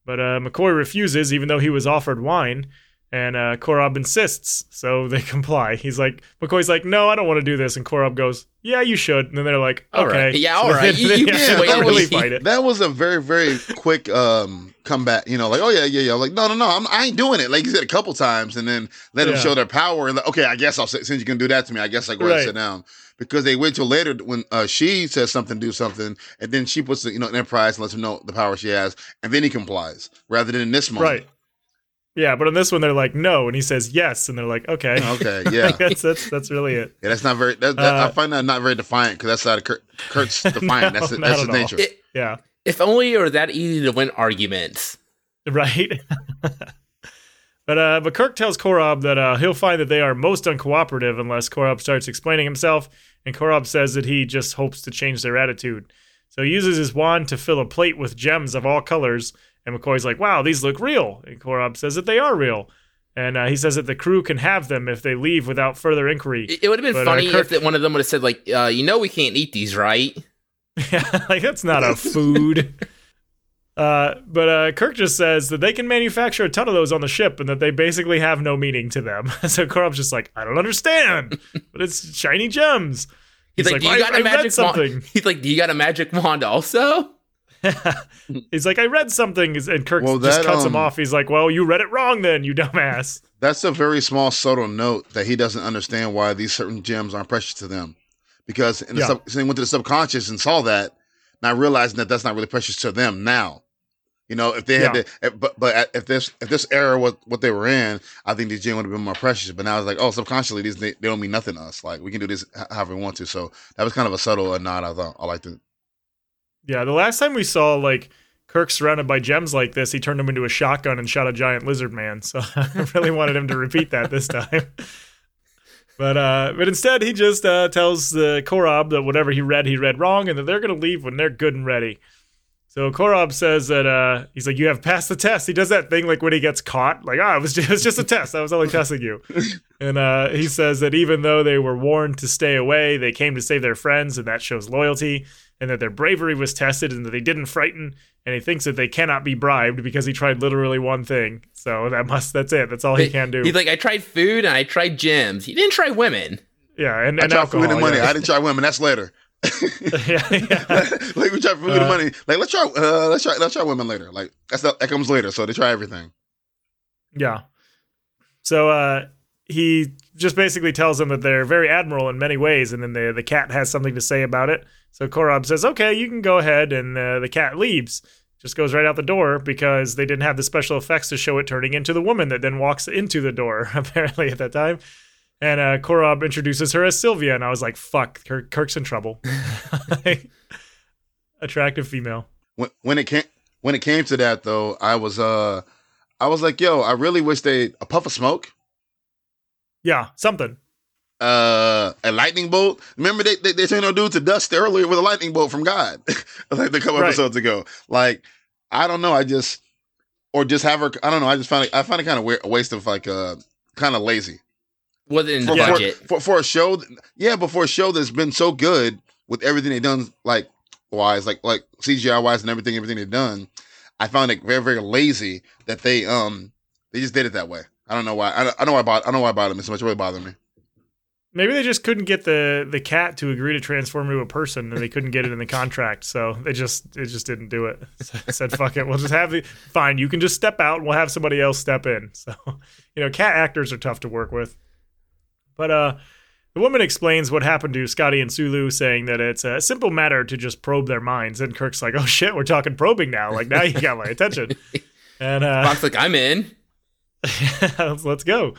A: But uh, McCoy refuses, even though he was offered wine. And uh, Korob insists, so they (laughs) comply. He's like, McCoy's like, no, I don't want to do this. And Korob goes, yeah, you should. And then they're like, okay.
C: All right. Yeah, all right. (laughs) You- you
A: they
B: can
A: have
B: wait
A: to
B: and
A: really
C: see.
A: fight it.
B: That was a very very quick um comeback. You know, like oh yeah yeah yeah. Like no no no, I'm, I ain't doing it. Like you said a couple times, and then let them
A: Yeah.
B: show their power. And like, okay, I guess I'll sit, since you can do that to me, I guess I go ahead and sit down. Because they wait till later when uh, she says something, do something, and then she puts the, you know an Enterprise and lets him know the power she has, and then he complies. Rather than in this moment,
A: Right. Yeah, but on this one, they're like, no. And he says yes. And they're like, okay. (laughs)
B: Okay, (laughs) yeah,
A: that's, that's, that's really it.
B: yeah. That's not very. That, that, I
A: Uh,
B: find that not very defiant because that's not Kirk, Kirk's (laughs) defiant.
A: No,
B: that's it,
A: not
B: that's his
A: all.
B: nature.
C: It-
A: Yeah.
C: if only it were that easy to win arguments.
A: Right. but uh, but Kirk tells Korob that uh, he'll find that they are most uncooperative unless Korob starts explaining himself, and Korob says that he just hopes to change their attitude. So he uses his wand to fill a plate with gems of all colors, and McCoy's like, "Wow, these look real," and Korob says that they are real, and uh, he says that the crew can have them if they leave without further inquiry.
C: It, it would have been
A: But, uh,
C: funny
A: Kirk-
C: if that one of them would have said like, uh, "You know, we can't eat these, right?"
A: Yeah, (laughs) like that's not a food. (laughs) Uh, but uh, Kirk just says that they can manufacture a ton of those on the ship, and that they basically have no meaning to them. (laughs) so Korob's just like, I don't understand, but it's shiny gems.
C: He's, like, "Do you
A: "I-
C: got
A: I
C: a magic wand?" He's like, "Do you got a magic wand also?" (laughs)
A: He's like, I read something, and Kirk
B: Well,
A: just
B: that,
A: cuts him
B: um,
A: off. He's like, Well, you read it wrong, then you dumbass.
B: That's a very small, subtle note that he doesn't understand why these certain gems aren't precious to them. Because in the
A: Yeah.
B: sub, so he went to the subconscious and saw that, not realizing that that's not really precious to them now. You know, if they had
A: Yeah.
B: to, if, but but if this if this era was what they were in, I think these gems would have been more precious. But now it's like, oh, subconsciously these they, they don't mean nothing to us. Like we can do this however we want to. So that was kind of a subtle nod. I thought I liked it.
A: Yeah, the last time we saw like Kirk surrounded by gems like this, he turned him into a shotgun and shot a giant lizard man. So (laughs) I really wanted him to repeat that this time. (laughs) But uh, but instead, he just uh, tells the Korob that whatever he read, he read wrong, and that they're gonna leave when they're good and ready. So Korob says that uh, he's like, "You have passed the test." He does that thing like when he gets caught, like, "Ah, it was just, (laughs) it was just a test. I was only testing you." And uh, he says that even though they were warned to stay away, they came to save their friends, and that shows loyalty. And that their bravery was tested, and that they didn't frighten. And he thinks that they cannot be bribed because he tried literally one thing. So that must that's it. That's all he can do.
C: He's like, "I tried food and I tried gems. He didn't try women."
A: yeah, and,
B: I
A: and
B: tried food and money.
A: yeah.
B: I didn't try women. That's later. (laughs)
A: yeah, yeah. (laughs)
B: like we try food
A: Uh,
B: and money. Like let's try uh, let's try let's try women later. Like that's that comes later. So they try everything.
A: Yeah. So uh, he just basically tells them that they're very admiral in many ways, and then the the cat has something to say about it. So Korob says, "Okay, you can go ahead," and uh, the cat leaves. Just goes right out the door because they didn't have the special effects to show it turning into the woman that then walks into the door. (laughs) Apparently at that time. And uh, Korob introduces her as Sylvia, and I was like, "Fuck, Kirk, Kirk's in trouble." (laughs) (laughs) Attractive female.
B: when when it came when it came to that though, I was uh I was like, yo, I really wish they a puff of smoke,
A: Yeah, something.
B: uh a lightning bolt. Remember they they, they turned a dude to dust earlier with a lightning bolt from God, (laughs) like a couple
A: Right.
B: episodes ago. Like I don't know, I just or just have her. I don't know. I just found it. I find it kind of weird, a waste of like uh kind of lazy
C: Wasn't in the
B: for,
C: budget.
B: for, for for a show. Yeah, but for a show that's been so good with everything they've done, like wise, like like CGI wise and everything, everything they've done, I found it very very lazy that they um they just did it that way. I don't know why. I don't, I know why. it bod- I know why it bothered me so much. It really bothered me.
A: Maybe they just couldn't get the the cat to agree to transform into a person, and they couldn't get it in the contract, so they just it just didn't do it. So I said, "Fuck it, we'll just have the fine. You can just step out, and we'll have somebody else step in." (laughs) So, you know, cat actors are tough to work with. But uh, the woman explains what happened to Scotty and Sulu, saying that it's a simple matter to just probe their minds. And Kirk's like, "Oh shit, we're talking probing now. Like now you got my attention." (laughs) And uh,
C: Spock's like, I'm in. (laughs)
A: let's go.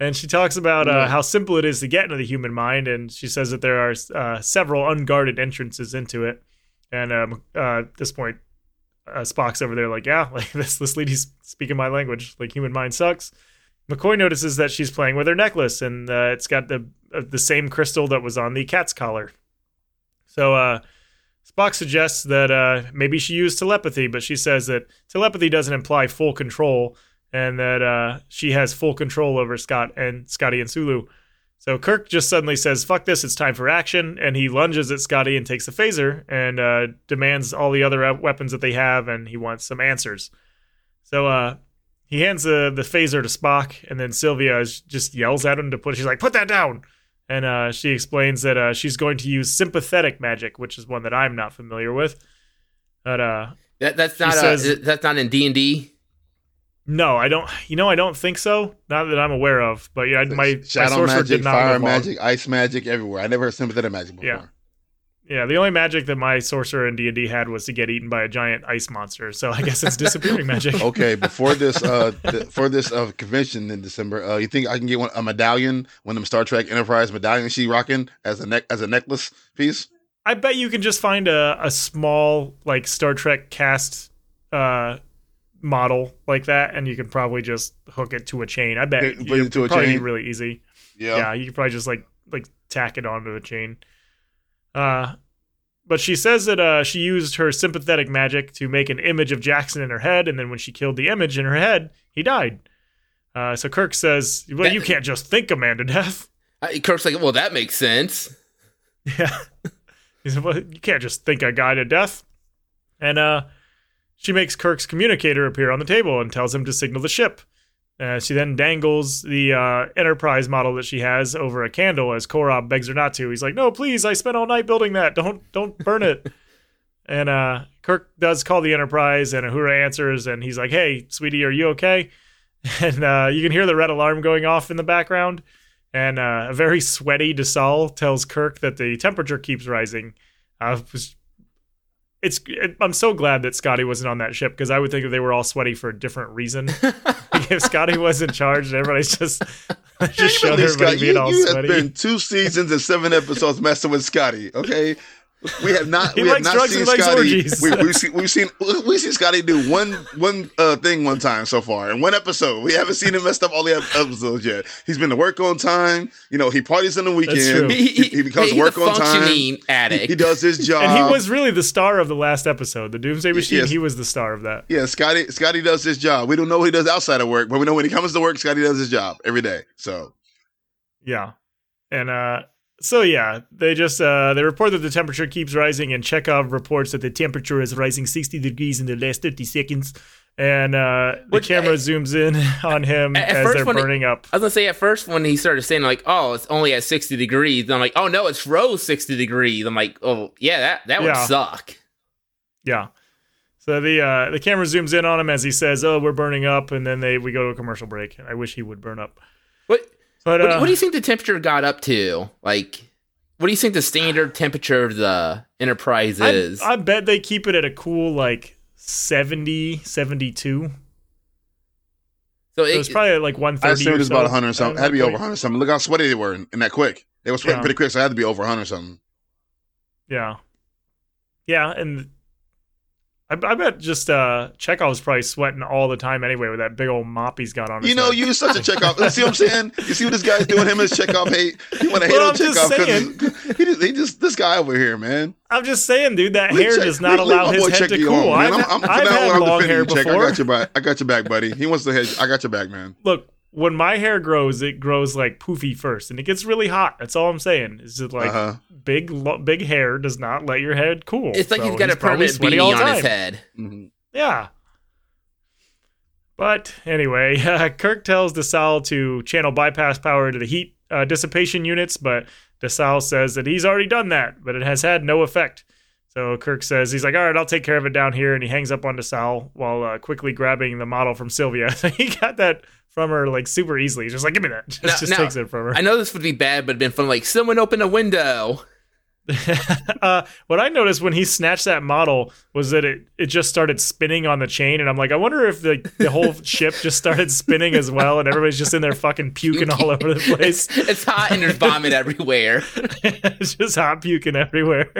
A: And she talks about uh, how simple it is to get into the human mind, and she says that there are uh, several unguarded entrances into it. And um, uh, at this point, uh, Spock's over there like, yeah, (laughs) like this this lady's speaking my language. Like human mind sucks. McCoy notices that she's playing with her necklace, and uh, it's got the uh, the same crystal that was on the cat's collar. So uh, Spock suggests that uh, maybe she used telepathy, but she says that telepathy doesn't imply full control, and that uh, she has full control over Scott and Scotty and Sulu. So Kirk just suddenly says, "Fuck this! It's time for action!" And he lunges at Scotty and takes a phaser and uh, demands all the other weapons that they have, and he wants some answers. So uh, he hands the the phaser to Spock, and then Sylvia is, just yells at him to put. She's like, "Put that down!" And uh, she explains that uh, she's going to use sympathetic magic, which is one that I'm not familiar with. But uh,
C: That, that's not
A: says-
C: uh, that's not in D and D.
A: no, I don't. You know, I don't think so. Not that I'm aware of. But yeah, my my
B: shadow
A: sorcerer
B: magic,
A: did not
B: fire magic, ice magic, everywhere. I never heard sympathetic magic before.
A: Yeah. Yeah, the only magic that my sorcerer in D and D had was to get eaten by a giant ice monster. So I guess it's disappearing (laughs) magic.
B: Okay, before this uh (laughs) th- for this uh convention in December, uh you think I can get one a medallion, one of them Star Trek Enterprise medallions she rocking as a neck as a necklace piece?
A: I bet you can just find a, a small like Star Trek cast uh model like that, and you can probably just hook it to a chain. I bet
B: Put it
A: it'd
B: to a
A: probably be
B: chain?
A: really easy.
B: Yeah.
A: Yeah, you could probably just like like tack it onto the chain. Uh but she says that uh, she used her sympathetic magic to make an image of Jackson in her head, and then when she killed the image in her head, he died. Uh, so Kirk says, "Well,
C: That-
A: you can't just think a man to death."
C: Uh, Kirk's like, well, that makes sense. (laughs)
A: Yeah. (laughs) He said, well, you can't just think a guy to death. And uh, she makes Kirk's communicator appear on the table and tells him to signal the ship. Uh, she then dangles the uh, Enterprise model that she has over a candle as Korob begs her not to. He's like, "No, please! I spent all night building that. Don't, don't burn it." (laughs) and uh, Kirk does call the Enterprise, and Uhura answers, and he's like, "Hey, sweetie, are you okay?" (laughs) And uh, you can hear the red alarm going off in the background. And uh, a very sweaty DeSalle tells Kirk that the temperature keeps rising. Uh, it's it, I'm so glad that Scotty wasn't on that ship because I would think that they were all sweaty for a different reason. (laughs) Like, if Scotty was in charge and everybody's just (laughs) just showed everybody
B: Scott,
A: being
B: you,
A: all
B: you have been two seasons and seven episodes messing with Scotty. Okay, we have not.
A: He
B: we have not
A: drugs
B: seen
A: and
B: Scotty.
A: orgies.
B: We, we've seen we've seen we've seen Scotty do one one uh, thing one time so far in one episode. We haven't seen him messed up all the episodes yet. He's been to work on time. You know, he parties on the
A: true.
B: weekend.
C: He,
B: He, he becomes
C: he's
B: work
C: a
B: on time.
C: functioning
B: He, he does his job. (laughs)
A: and he was really the star of the last episode, the Doomsday Machine.
B: Yes.
A: He was the star of that.
B: Yeah, Scotty. Scotty does his job. We don't know what he does outside of work, but we know when he comes to work, Scotty does his job every day. So
A: Yeah. And uh so yeah, they just uh they report that the temperature keeps rising and Chekov reports that the temperature is rising 60 degrees in the last 30 seconds. And uh the
C: Which,
A: camera
C: uh,
A: zooms in (laughs) on him
C: at
A: as they're burning up.
C: I was gonna say at first when he started saying like, "Oh, it's only at sixty degrees," I'm like, "Oh no, it's rose sixty degrees." I'm like, "Oh yeah, that that would
A: Yeah.
C: suck."
A: Yeah. So the uh the camera zooms in on him as he says, "Oh, we're burning up," and then they we go to a commercial break. I wish he would burn up.
C: What
A: But
C: what,
A: uh,
C: do- what do you think the temperature got up to? Like, what do you think the standard temperature of the Enterprise is?
A: I bet they keep it at a cool like 70, 72.
C: so
A: So it's
C: it, was
A: probably like 130
B: I assumed
A: or
B: it was
A: so.
B: about 100 or something. Had to be
A: Uh,
B: over 100 something. Look how sweaty they were in, and that quick. They were sweating
A: Yeah.
B: pretty quick, so it had to be over 100 something.
A: Yeah. Yeah, and I, I bet just uh Chekov's probably sweating all the time anyway with that big old mop he's got on his
B: You know,
A: head.
B: you such a Chekov. See what I'm saying? You see what this guy's doing? Him as Chekov hate. You want to hate on
A: Chekov
B: because he just, he just this guy over here, man.
A: I'm just saying, dude, that
B: Leave
A: hair
B: Check-
A: does not
B: leave- leave
A: allow
B: my
A: his head to cool.
B: on,
A: I've.
B: From
A: I've
B: now
A: had
B: I'm
A: long hair
B: Check. I
A: before.
B: got your back. I got your back, buddy. He wants to hedge. I got your back, man.
A: Look, when my hair grows, it grows like poofy first, and it gets really hot. That's all I'm saying. It's just like
B: uh-huh.
A: big, lo- big hair does not let your head cool.
C: it's like
A: So
C: he's got a permanent
A: sweaty
C: beanie
A: all the
C: on his
A: time.
C: head.
B: Mhm.
A: Yeah. But anyway, uh, (laughs) Kirk tells DeSalle to channel bypass power to the heat uh, dissipation units, but DeSalle says that he's already done that, but it has had no effect. So Kirk says he's like, all right, I'll take care of it down here, and he hangs up on DeSalle while uh, quickly grabbing the model from Sylvia. So (laughs) he got that from her like super easily. Just like, give me that. (laughs) Just,
C: Now-
A: just
C: now,
A: takes it from her.
C: I know this would be bad, but it'd been fun. Like someone open a window. (laughs)
A: uh, what I noticed when he snatched that model was that it, it just started spinning on the chain, and I'm like, I wonder if the the whole (laughs) ship just started spinning as well, and everybody's just in there fucking puking all over the place.
C: It's hot and there's vomit everywhere.
A: it's just hot puking everywhere.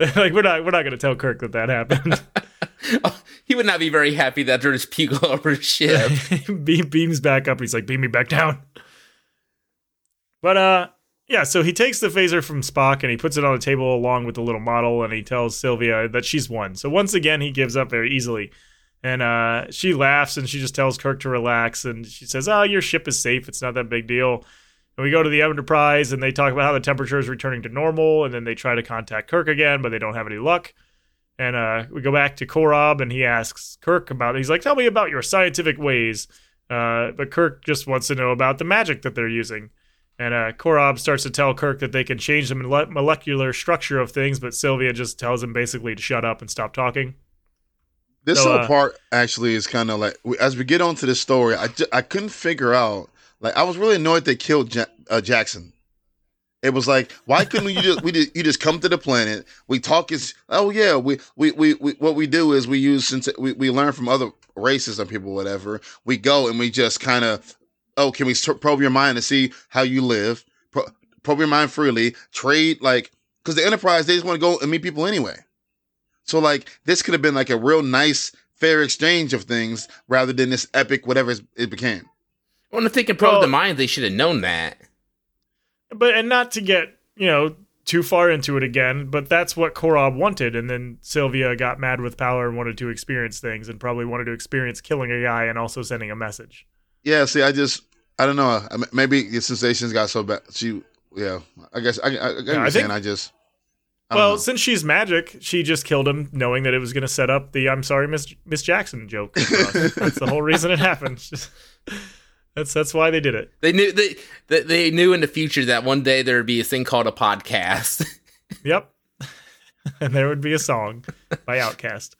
A: like we're not we're not gonna tell Kirk that that happened. (laughs)
C: he would not be very happy that there's all (laughs) over his ship. (laughs)
A: Beam beams back up. He's like, beam me back down. But uh, yeah. So he takes the phaser from Spock and he puts it on the table along with the little model, and he tells Sylvia that she's won. So once again, he gives up very easily. And uh, she laughs and she just tells Kirk to relax. And she says, "Oh, your ship is safe. It's not that big deal." And we go to the Enterprise and they talk about how the temperature is returning to normal. And then they try to contact Kirk again, but they don't have any luck. And uh, we go back to Korob and he asks Kirk about. It. He's like, "Tell me about your scientific ways." Uh, but Kirk just wants to know about the magic that they're using. And uh, Korob starts to tell Kirk that they can change the mole- molecular structure of things, but Sylvia just tells him basically to shut up and stop talking.
B: This
A: So,
B: whole
A: uh,
B: part actually is kind of like as we get onto this story, I, ju- I couldn't figure out. Like I was really annoyed they killed ja- uh, Jackson. It was like, why couldn't you just we just, you just come to the planet? We talk is oh yeah, we we, we we what we do is we use since we, we learn from other races and people whatever. We go and we just kind of oh can we probe your mind to see how you live? Pro- probe your mind freely. Trade like because the Enterprise they just want to go and meet people anyway. So like this could have been like a real nice, fair exchange of things rather than this epic whatever it became.
C: Well, if they can probe
A: Well-
C: the mind, they should have known that.
A: But and not to get you know too far into it again, but that's what Korob wanted, and then Sylvia got mad with Power and wanted to experience things, and probably wanted to experience killing a guy and also sending a message.
B: Yeah, see, I just I don't know. Maybe the sensations got so bad. She, yeah, I guess I, I, I,
A: I think-
B: I just I
A: Well,
B: know.
A: since she's magic, she just killed him, knowing that it was going to set up the "I'm sorry, Miss Miss Jackson" joke. (laughs) that's the whole reason it happened. (laughs) that's that's why they did it.
C: They knew they they, knew in the future that one day there would be a thing called a podcast. (laughs)
A: Yep. (laughs) and there would be a song by OutKast.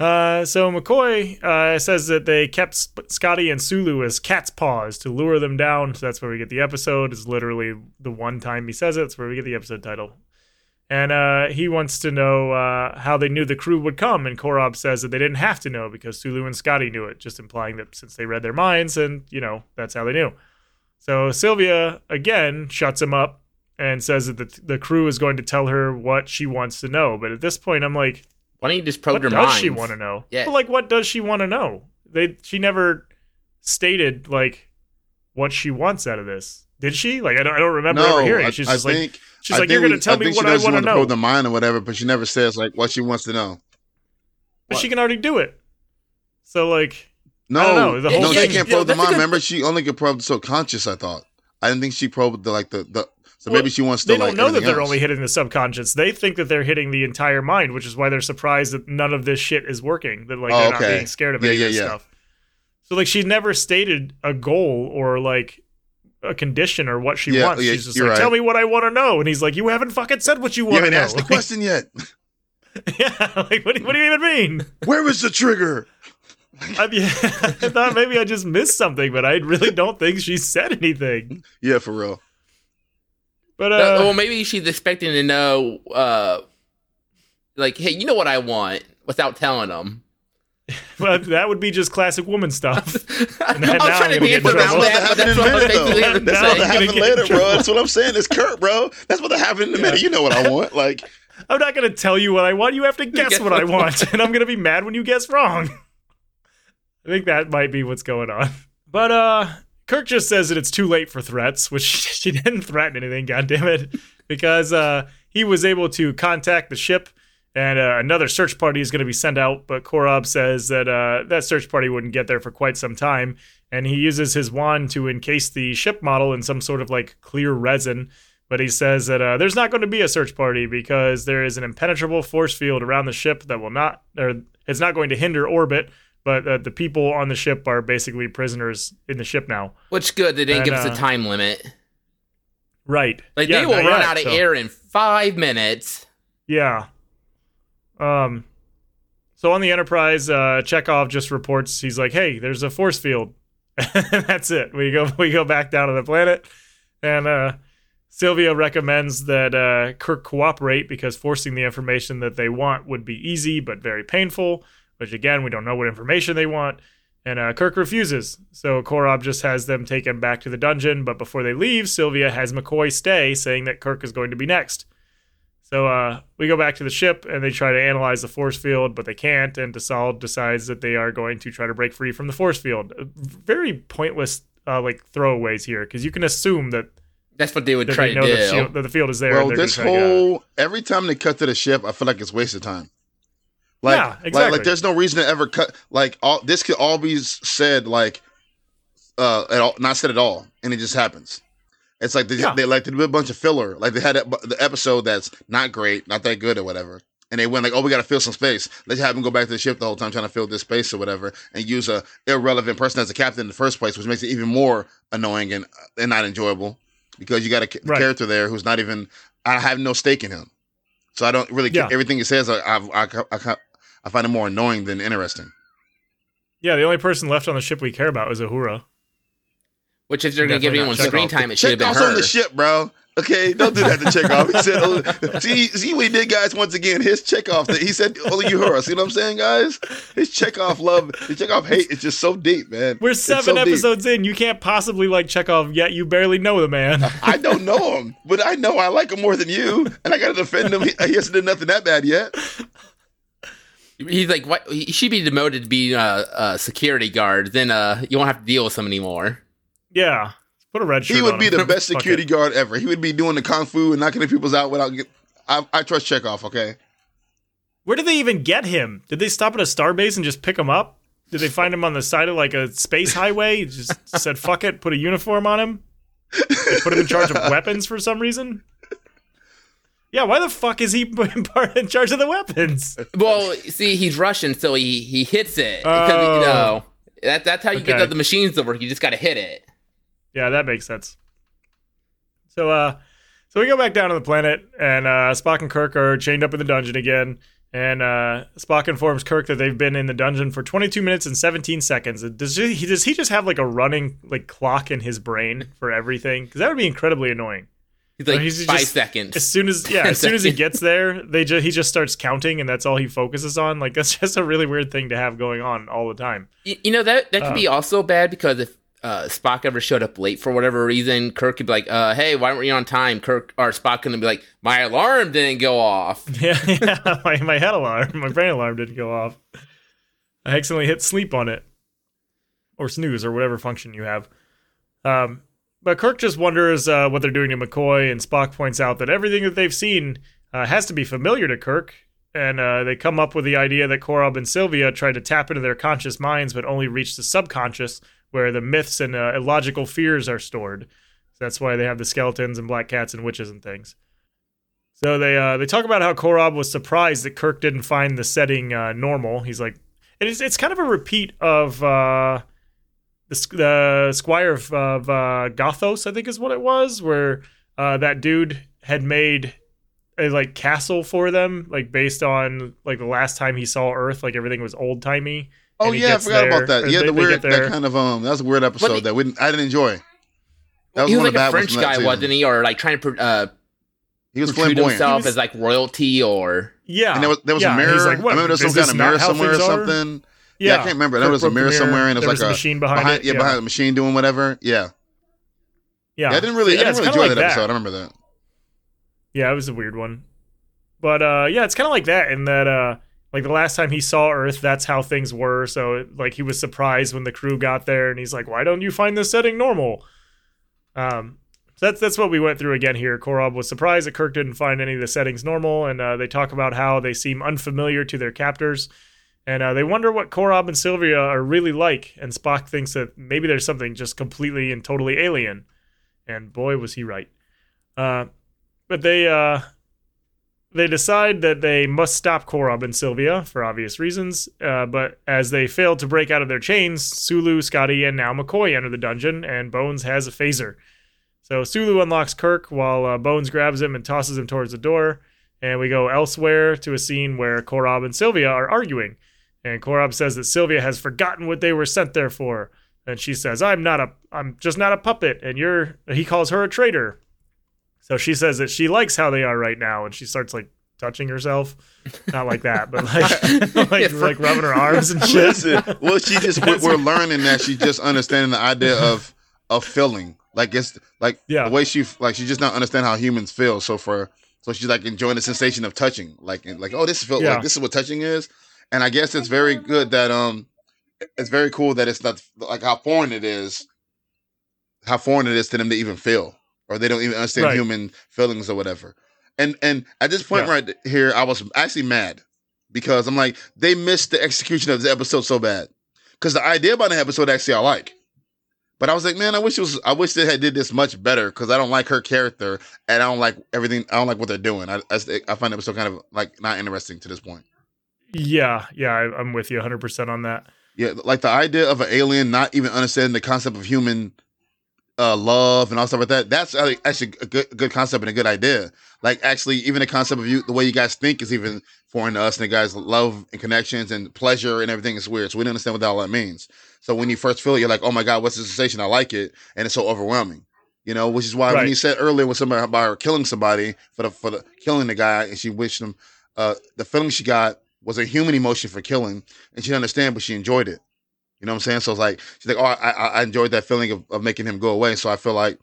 A: Uh, so McCoy uh, says that they kept Sp- Scotty and Sulu as cat's paws to lure them down. So that's where we get the episode. Is literally the one time he says it. It's where we get the episode title. And uh, he wants to know uh, how they knew the crew would come. And Korob says that they didn't have to know because Sulu and Scotty knew it, just implying that since they read their minds, and you know that's how they knew. So Sylvia again shuts him up and says that the, the crew is going to tell her what she wants to know. But at this point, I'm like,
C: Why don't you just probe
A: what
C: their
A: does
C: minds?
A: she want to know?
C: Yeah.
A: But, like, what does she want to know? They she never stated like what she wants out of this. Did she? Like, I don't, I don't remember
B: no,
A: ever hearing.
B: I,
A: it. She's
B: I
A: just like,
B: think
A: she's
B: I
A: like,
B: think
A: you're going to tell
B: I
A: me what
B: she
A: I
B: does
A: want to know.
B: probe the mind or whatever, but she never says like what she wants to know.
A: but she can already do it. So like,
B: No,
A: I don't know, the
C: whole
B: no,
C: thing-
B: she can't
C: Yeah,
B: probe the mind.
C: good-
B: Remember, she only could probe the subconscious. I thought. I didn't think she probed the like the the. So
A: Well,
B: maybe she wants to.
A: they don't
B: like,
A: know that they're
B: else.
A: only hitting the subconscious. They think that they're hitting the entire mind, which is why they're surprised that none of this shit is working. That like
B: Oh,
A: they're not being scared of
B: Yeah,
A: any
B: yeah,
A: of this
B: yeah.
A: stuff. So like she never stated a goal or like a condition or what she
B: Yeah,
A: wants.
B: yeah,
A: She's just like,
B: right.
A: "Tell me what I want to know," and he's like, "You haven't fucking said what you
B: You
A: want to
B: haven't
A: know."
B: asked the (laughs) question yet.
A: yeah, (laughs) like what do, what do you even mean?
B: Where was the trigger? (laughs)
A: I, yeah, I thought maybe I just missed something, but I really don't think she said anything.
B: Yeah, for real.
A: But
C: Uh,
A: uh,
C: well, maybe she's expecting to know, uh, like, hey, you know what I want, without telling them. (laughs)
A: well, that would be just classic woman stuff. (laughs)
C: I'm
A: I'm
C: trying to
A: gonna
C: dance
A: in
C: that, but
B: That's
C: that's
B: what
C: what I'm
B: happened in a
C: basically
B: minute, though. That's what
A: gonna
B: happened later, bro. That's what I'm saying. It's Kirk, bro. That's what happened in a minute. You know what I want. Like, (laughs)
A: I'm not gonna tell you what I want. You have to guess
C: Guess
A: what I want, and I'm gonna be mad when you guess wrong. I think that might be what's going on. But uh, Kirk just says that it's too late for threats, which she didn't threaten anything. God damn it, because uh, he was able to contact the ship. And uh, another search party is going to be sent out, but Korob says that uh, that search party wouldn't get there for quite some time. And he uses his wand to encase the ship model in some sort of like clear resin. But he says that uh, there's not going to be a search party because there is an impenetrable force field around the ship that will not, or it's not going to hinder orbit. But uh, the people on the ship are basically prisoners in the ship now.
C: Which good, they didn't
A: And,
C: give us
A: uh,
C: a time limit.
A: Right.
C: Like,
A: Yeah,
C: they will run out of
A: so-
C: air in five minutes.
A: Yeah. Um. So on the Enterprise, uh, Chekov just reports he's like, "Hey, there's a force field." (laughs) that's it. We go we go back down to the planet, and uh, Sylvia recommends that uh, Kirk cooperate because forcing the information that they want would be easy but very painful. Which again, we don't know what information they want. And uh, Kirk refuses. So Korob just has them taken back to the dungeon. But before they leave, Sylvia has McCoy stay, saying that Kirk is going to be next. So uh, we go back to the ship and they try to analyze the force field, but they can't. And DeSalle decides that they are going to try to break free from the force field. Uh, Very pointless, uh, like throwaways here, because you can assume that,
C: That's what they would
A: that
C: try
A: they
C: to
A: know
C: do.
A: the, shield, that the field is there.
B: Well, this
A: gonna try to get out.
B: whole every time they cut to the ship, I feel like it's wasted time. Like,
A: Yeah,
B: like,
A: exactly.
B: like, there's no reason to ever cut. Like, all this could all be said, like, uh, at all, not said at all, and it just happens. It's like they,
A: Yeah.
B: they like they do a bunch of filler. Like they had that- the episode that's not great, not that good, or whatever. And they went like, "Oh, we got to fill some space. Let's have them go back to the ship the whole time trying to fill this space or whatever, and use a irrelevant person as a captain in the first place, which makes it even more annoying and and not enjoyable because you got a
A: Right.
B: character there who's not even. I have no stake in him, so I don't really.
A: Yeah.
B: Everything he says, I I, I, I, I find it more annoying than interesting.
A: Yeah, the only person left on the ship we care about is Uhura.
C: Which if they're going to give anyone screen
A: Chekov.
C: time, it should have been
B: Chekov's
C: her.
B: on the ship, bro. Okay, don't do that to Chekov. He said, oh, (laughs) see, see what he did, guys. Once again, his Chekov. Thing. He said, only you heard. See what I'm saying, guys? His Chekov love, his Chekov hate is just so deep, man.
A: We're seven
B: so deep.
A: episodes in. You can't possibly like Chekov yet. You barely know the man. (laughs)
B: I don't know him, but I know I like him more than you, and I got to defend him. He, he hasn't done nothing that bad yet.
C: He's like, what? He should be demoted to be uh, a security guard. Then uh, you won't have to deal with him anymore.
A: Yeah, put a red shirt.
B: He would
A: on
B: be
A: him.
B: the (laughs) best security
A: it.
B: guard ever. He would be doing the kung fu and knocking the people's out without. Get, I, I trust Chekov. Okay.
A: Where did they even get him? Did they stop at a starbase and just pick him up? Did they find him on the side of like a space highway? Just (laughs) said fuck it, put a uniform on him. They put him in charge of weapons for some reason. Yeah, why the fuck is he (laughs) in charge of the weapons?
C: Well, see, he's Russian, so he he hits it. Because,
A: Oh.
C: you know, that, that's how you
A: Okay.
C: get the, the machines to work. You just got to hit it.
A: Yeah, that makes sense. So, uh, so we go back down to the planet, and uh, Spock and Kirk are chained up in the dungeon again. And uh, Spock informs Kirk that they've been in the dungeon for 22 minutes and 17 seconds. Does he, does he just have like a running like clock in his brain for everything? Because that would be incredibly annoying.
C: He's like
A: he's
C: five
A: just-
C: seconds.
A: As soon as yeah, (laughs) as soon as he gets there, they just he just starts counting, and that's all he focuses on. Like that's (laughs) just a really weird thing to have going on all the time.
C: You, you know that that could
A: Uh.
C: be also bad because if uh, Spock ever showed up late for whatever reason, Kirk could be like, uh, "Hey, why weren't you on time?" Kirk or Spock gonna be like, "My alarm didn't go off." (laughs)
A: Yeah, yeah. My, my head alarm, my brain alarm didn't go off. I accidentally hit sleep on it, or snooze, or whatever function you have. Um, but Kirk just wonders uh, what they're doing to McCoy, and Spock points out that everything that they've seen uh, has to be familiar to Kirk. And uh, they come up with the idea that Korob and Sylvia tried to tap into their conscious minds, but only reach the subconscious, where the myths and uh, illogical fears are stored. So that's why they have the skeletons and black cats and witches and things. So they uh, they talk about how Korob was surprised that Kirk didn't find the setting uh, normal. He's like, it's it's kind of a repeat of uh, the the Squire of, of uh, Gothos, I think is what it was, where uh, that dude had made a like castle for them, like based on like the last time he saw Earth, like everything was old timey.
B: Oh yeah, I forgot
A: there,
B: about that. Yeah,
A: they-
B: the weird, that kind of um, that was a weird episode
C: he-
B: that we didn't, I didn't enjoy. That was
C: he was
B: one
C: like
B: of the
C: a French guy, wasn't he? Or like trying to uh,
B: He was
C: portray
B: flamboyant.
C: himself
A: was-
C: as like royalty or
A: Yeah,
B: And there was there was
A: yeah,
B: a mirror.
A: like, what,
B: I remember there was some kind of mirror somewhere or something. Yeah, I can't remember. There was a
A: broke the
B: mirror somewhere, and it
A: there
B: was like
A: a
B: a
A: machine behind
B: behind,
A: it.
B: yeah, behind the machine doing whatever. Yeah,
A: yeah.
B: yeah. I didn't really,
A: yeah,
B: I didn't really enjoy
A: like
B: that, episode. I remember that.
A: Yeah, it was a weird one. But uh yeah, it's kind of like that in that uh like the last time he saw Earth, that's how things were. So like he was surprised when the crew got there and he's like, "Why don't you find this setting normal?" Um so that's that's what we went through again here. Korob was surprised that Kirk didn't find any of the settings normal and uh, they talk about how they seem unfamiliar to their captors. And uh, they wonder what Korob and Sylvia are really like, and Spock thinks that maybe there's something just completely and totally alien. And boy, was he right. Uh, but they uh, they decide that they must stop Korob and Sylvia for obvious reasons. Uh, but as they fail to break out of their chains, Sulu, Scotty, and now McCoy enter the dungeon, and Bones has a phaser. So Sulu unlocks Kirk while uh, Bones grabs him and tosses him towards the door. And we go elsewhere to a scene where Korob and Sylvia are arguing. And Korob says that Sylvia has forgotten what they were sent there for. And she says, "I'm not a I'm just not a puppet." And you're he calls her a traitor. So she says that she likes how they are right now and she starts like touching herself. Not like that, but like (laughs) (laughs) like, like rubbing her arms and shit.
B: Listen, well, she just we're, we're learning that she's just understanding the idea of of feeling. Like it's like
A: Yeah.
B: the way she like she just not understand how humans feel. So for so she's like enjoying the sensation of touching. Like and like oh this feel
A: Yeah.
B: like this is what touching is. And I guess it's very good that um it's very cool that it's not like how foreign it is. How foreign it is to them to even feel, or they don't even understand
A: Right.
B: human feelings or whatever. And and at this point
A: Yeah.
B: right here, I was actually mad because I'm like they missed the execution of the episode so bad. Because the idea about the episode actually I like, but I was like, man, I wish it was. I wish they had did this much better because I don't like her character and I don't like everything. I don't like what they're doing. I I, I find the episode kind of like not interesting to this point.
A: Yeah, yeah, I, I'm with you 100% on that.
B: Yeah, like the idea of an alien not even understanding the concept of human uh, love and all stuff like that. That's uh, actually a good, good concept and a good idea. Like actually, even the concept of you, the way you guys think is even foreign to us, and the guys' love and connections and pleasure and everything is weird. So we don't understand what all that means. So when you first feel it, you're like, oh my god, what's the sensation? I like it, and it's so overwhelming. You know, which is why when
A: Right.
B: you said earlier with somebody about her killing somebody for the for the killing the guy, and she wished him, uh, the feeling she got was a human emotion for killing, and she didn't understand, but she enjoyed it. You know what I'm saying? So it's like she's like, oh, I I, I enjoyed that feeling of, of making him go away. So I feel like,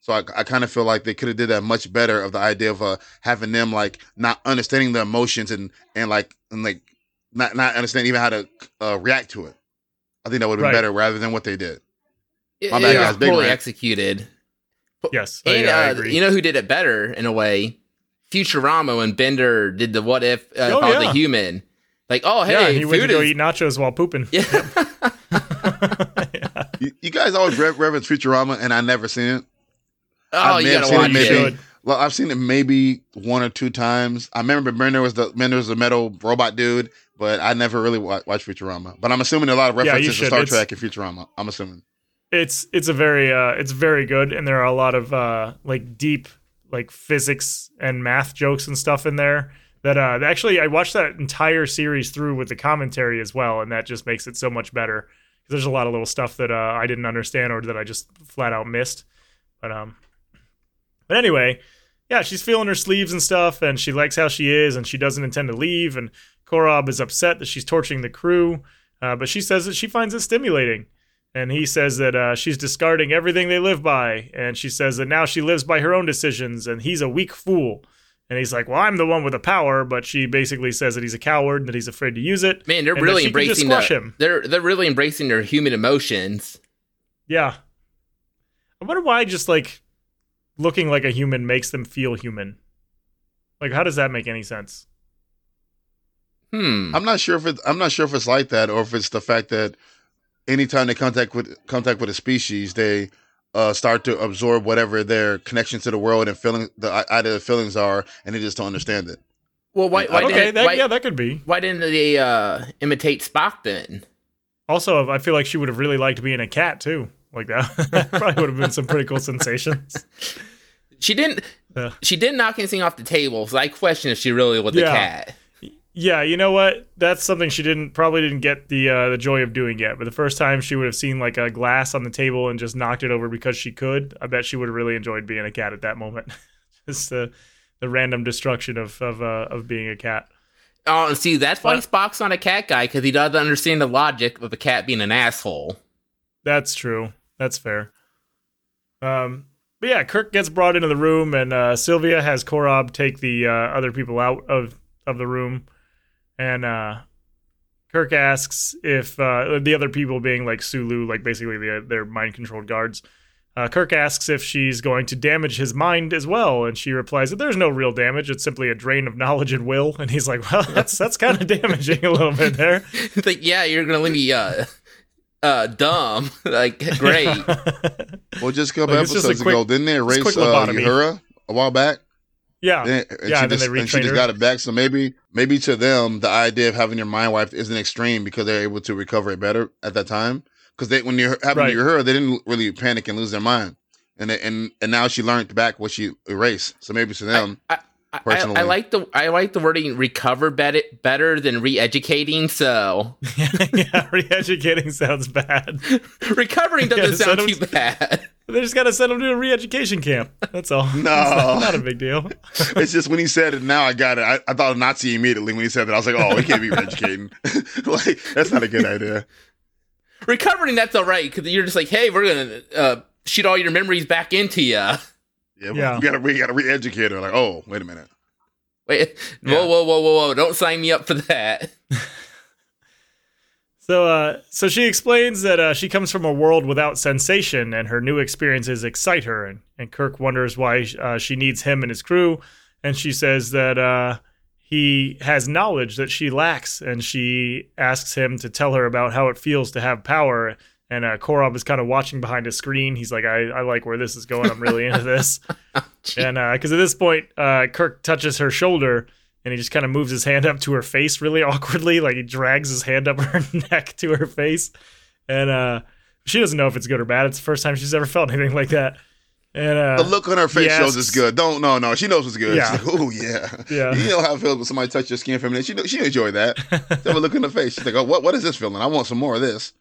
B: so I, I kind of feel like they could have did that much better of the idea of uh, having them like not understanding the emotions and and like and like not not understanding even how to uh, react to it. I think that would have been
A: Right.
B: better rather than what they did.
C: It,
B: My bad,
C: was
B: guys. Big
C: poorly
B: rant.
C: executed.
A: Yes,
C: And
A: yeah, I
C: uh,
A: agree.
C: you know who did it better in a way? Futurama when Bender did the what if uh,
A: Oh,
C: called
A: yeah.
C: the human. Like, oh hey,
A: yeah, he went to
C: food
A: go eat nachos while pooping. (laughs)
C: yeah.
A: Yeah.
B: You, you guys always re- reference Futurama, and I never seen it.
C: oh,
B: I
C: you
B: may have
C: gotta
B: seen it
C: watch
A: maybe-
C: it.
A: should.
B: Well, I've seen it maybe one or two times. I remember Bender was the Bender was the metal robot dude, but I never really wa- watched Futurama. But I'm assuming a lot of
A: Yeah,
B: references to. Star
A: It's-
B: Trek and Futurama. I'm assuming.
A: it's it's a very uh it's very good and there are a lot of uh like deep like physics and math jokes and stuff in there that uh actually I watched that entire series through with the commentary as well and that just makes it so much better 'Cause there's a lot of little stuff that uh I didn't understand or that I just flat out missed. But um but anyway yeah she's feeling her sleeves and stuff and she likes how she is and she doesn't intend to leave and Korob is upset that she's torturing the crew uh, but she says that she finds it stimulating. And he says that uh, she's discarding everything they live by and she says that now she lives by her own decisions and he's a weak fool and he's like well i'm the one with the power but she basically says that he's a coward and that he's afraid to use it
C: Man, they're
A: and that
C: really
A: she
C: embracing
A: squash
C: the,
A: him.
C: they're they're really embracing their human emotions.
A: yeah i wonder why just like looking like a human makes them feel human like how does that make any sense
C: Hmm.
B: I'm not sure if it, I'm not sure if it's like that or if it's the fact that anytime they contact with contact with a species, they uh, start to absorb whatever their connection to the world and feeling the idea the feelings are, and they just don't understand it.
C: Well, why why
A: okay that,
C: why,
A: yeah that could be
C: why didn't they uh, imitate Spock then?
A: also i feel like she would have really liked being a cat too like that, (laughs) that probably would have been some pretty cool sensations
C: She didn't.
A: Yeah.
C: She didn't knock anything off the table, so I question if she really was a cat.
A: Yeah, you know what? That's something she didn't probably didn't get the uh, the joy of doing yet. But the first time she would have seen like a glass on the table and just knocked it over because she could, I bet she would have really enjoyed being a cat at that moment. (laughs) just the the random destruction of of uh, of being a cat.
C: Oh, and see, that's why
A: What?
C: Spock's not a cat guy because he doesn't understand the logic of a cat being an asshole.
A: That's true. That's fair. Um, but yeah, Kirk gets brought into the room, and uh, Sylvia has Korob take the uh, other people out of of the room, and uh, Kirk asks if uh, the other people, being like Sulu, like basically the, their mind controlled guards. Uh, Kirk asks if she's going to damage his mind as well, and she replies that there's no real damage; it's simply a drain of knowledge and will. And he's like, "Well, that's that's kind of (laughs) damaging a little bit there."
C: It's like, yeah, you're gonna leave me uh, uh, dumb. (laughs) like, great. (laughs)
B: Well, just a couple
A: Like, it's just a
B: episodes
A: quick-
B: ago, didn't they
A: quick
B: erase uh. Uhura a while back?
A: Yeah,
B: Then- and
A: yeah,
B: she
A: and then
B: just,
A: they
B: and she just got it back. So maybe, maybe to them, the idea of having your mind wiped isn't extreme because they're able to recover it better at that time. Because they, when you happened
A: Right.
B: to her, they didn't really panic and lose their mind, and they, and and now she learned back what she erased. So maybe to them,
C: I, I,
B: Personally.
C: I like the I like the wording recover better better than re-educating. So (laughs)
A: yeah, re-educating sounds bad. (laughs)
C: recovering doesn't
A: Yeah,
C: sound too bad.
A: They just gotta send him to a re-education camp. (laughs) That's all.
B: No. (laughs)
A: It's not, not a big deal. (laughs)
B: it's just when he said it. Now I got it. I, I thought of Nazi immediately when he said that. I was like, oh, he can't be re educating. like that's not a good idea.
C: recovering that's all right because you're just like, hey, we're gonna uh, shoot all your memories back into you.
B: Yeah,
A: Yeah.
B: we gotta we gotta re-educate her. Like, oh, wait a minute.
C: Wait,
A: Yeah.
C: whoa, whoa, whoa, whoa, whoa! Don't sign me up for that.
A: So, uh, so she explains that uh, she comes from a world without sensation, and her new experiences excite her. And, and Kirk wonders why uh, she needs him and his crew. And she says that uh, he has knowledge that she lacks, and she asks him to tell her about how it feels to have power. And uh, Korob is kind of watching behind a screen. He's like, I, I like where this is going. I'm really into this. (laughs) and because at this point, uh, Kirk touches her shoulder and he just kind of moves his hand up to her face really (laughs) awkwardly. Like he drags his hand up (laughs) her neck to her face. And uh, she doesn't know if it's good or bad. It's the first time she's ever felt anything like that. And uh,
B: The look on her face
A: he
B: shows it's good. Don't no no. She knows what's good.
A: Yeah. (laughs)
B: Like, oh yeah.
A: Yeah.
B: You know how it feels when somebody touches your skin feminine. She know, she she enjoy that. They have a look in the face. She's like, oh, what what is this feeling? I want some more of this.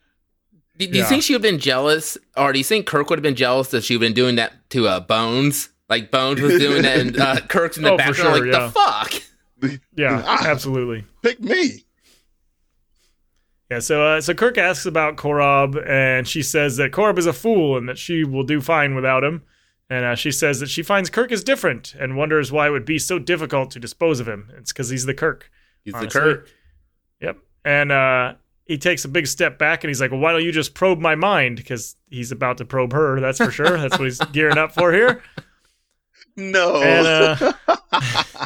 C: Do, do you think she would have been jealous, or do you think Kirk would have been jealous that she would have been doing that to uh, Bones? Like Bones was doing that, and uh, Kirk's in the
A: Oh,
C: background,
A: sure,
C: like
A: yeah.
C: the fuck. (laughs)
A: yeah,
B: Ah.
A: absolutely.
B: Pick me.
A: Yeah, so uh, so Kirk asks about Korob, and she says that Korob is a fool and that she will do fine without him. And uh, she says that she finds Kirk is different and wonders why it would be so difficult to dispose of him. It's because he's the Kirk.
C: He's
A: Honestly.
C: the Kirk.
A: Yep. And uh, he takes a big step back and he's like, well, why don't you just probe my mind? Because he's about to probe her, that's for sure. that's what he's (laughs) gearing up for here.
B: No.
A: And uh, (laughs)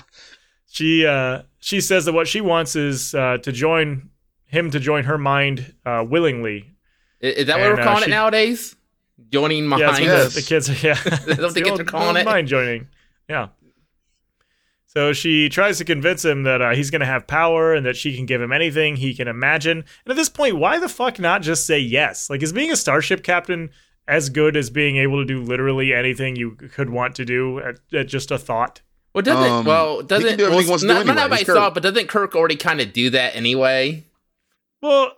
A: she uh, she says that what she wants is uh, to join him to join her mind uh, willingly.
C: Is, is that what we're
A: uh,
C: calling
A: she-
C: it nowadays? Joining
A: Yeah,
C: behind (laughs)
A: what
B: Yes.
A: the, the kids. Yeah,
C: That's what the
A: It's
C: kids
A: old-
C: are calling it.
A: Mind joining. Yeah. So she tries to convince him that uh, he's going to have power and that she can give him anything he can imagine. And at this point, why the fuck not just say yes? Like, is being a starship captain as good as being able to do literally anything you could want to do at, at just a thought?
C: Well, doesn't
B: Um,
C: well
B: he can
C: doesn't
B: do everything
C: well,
B: he wants to do
C: not,
B: anyway.
C: not by
B: He's Kirk.
C: thought, but doesn't Kirk already kind of do that anyway?
A: Well,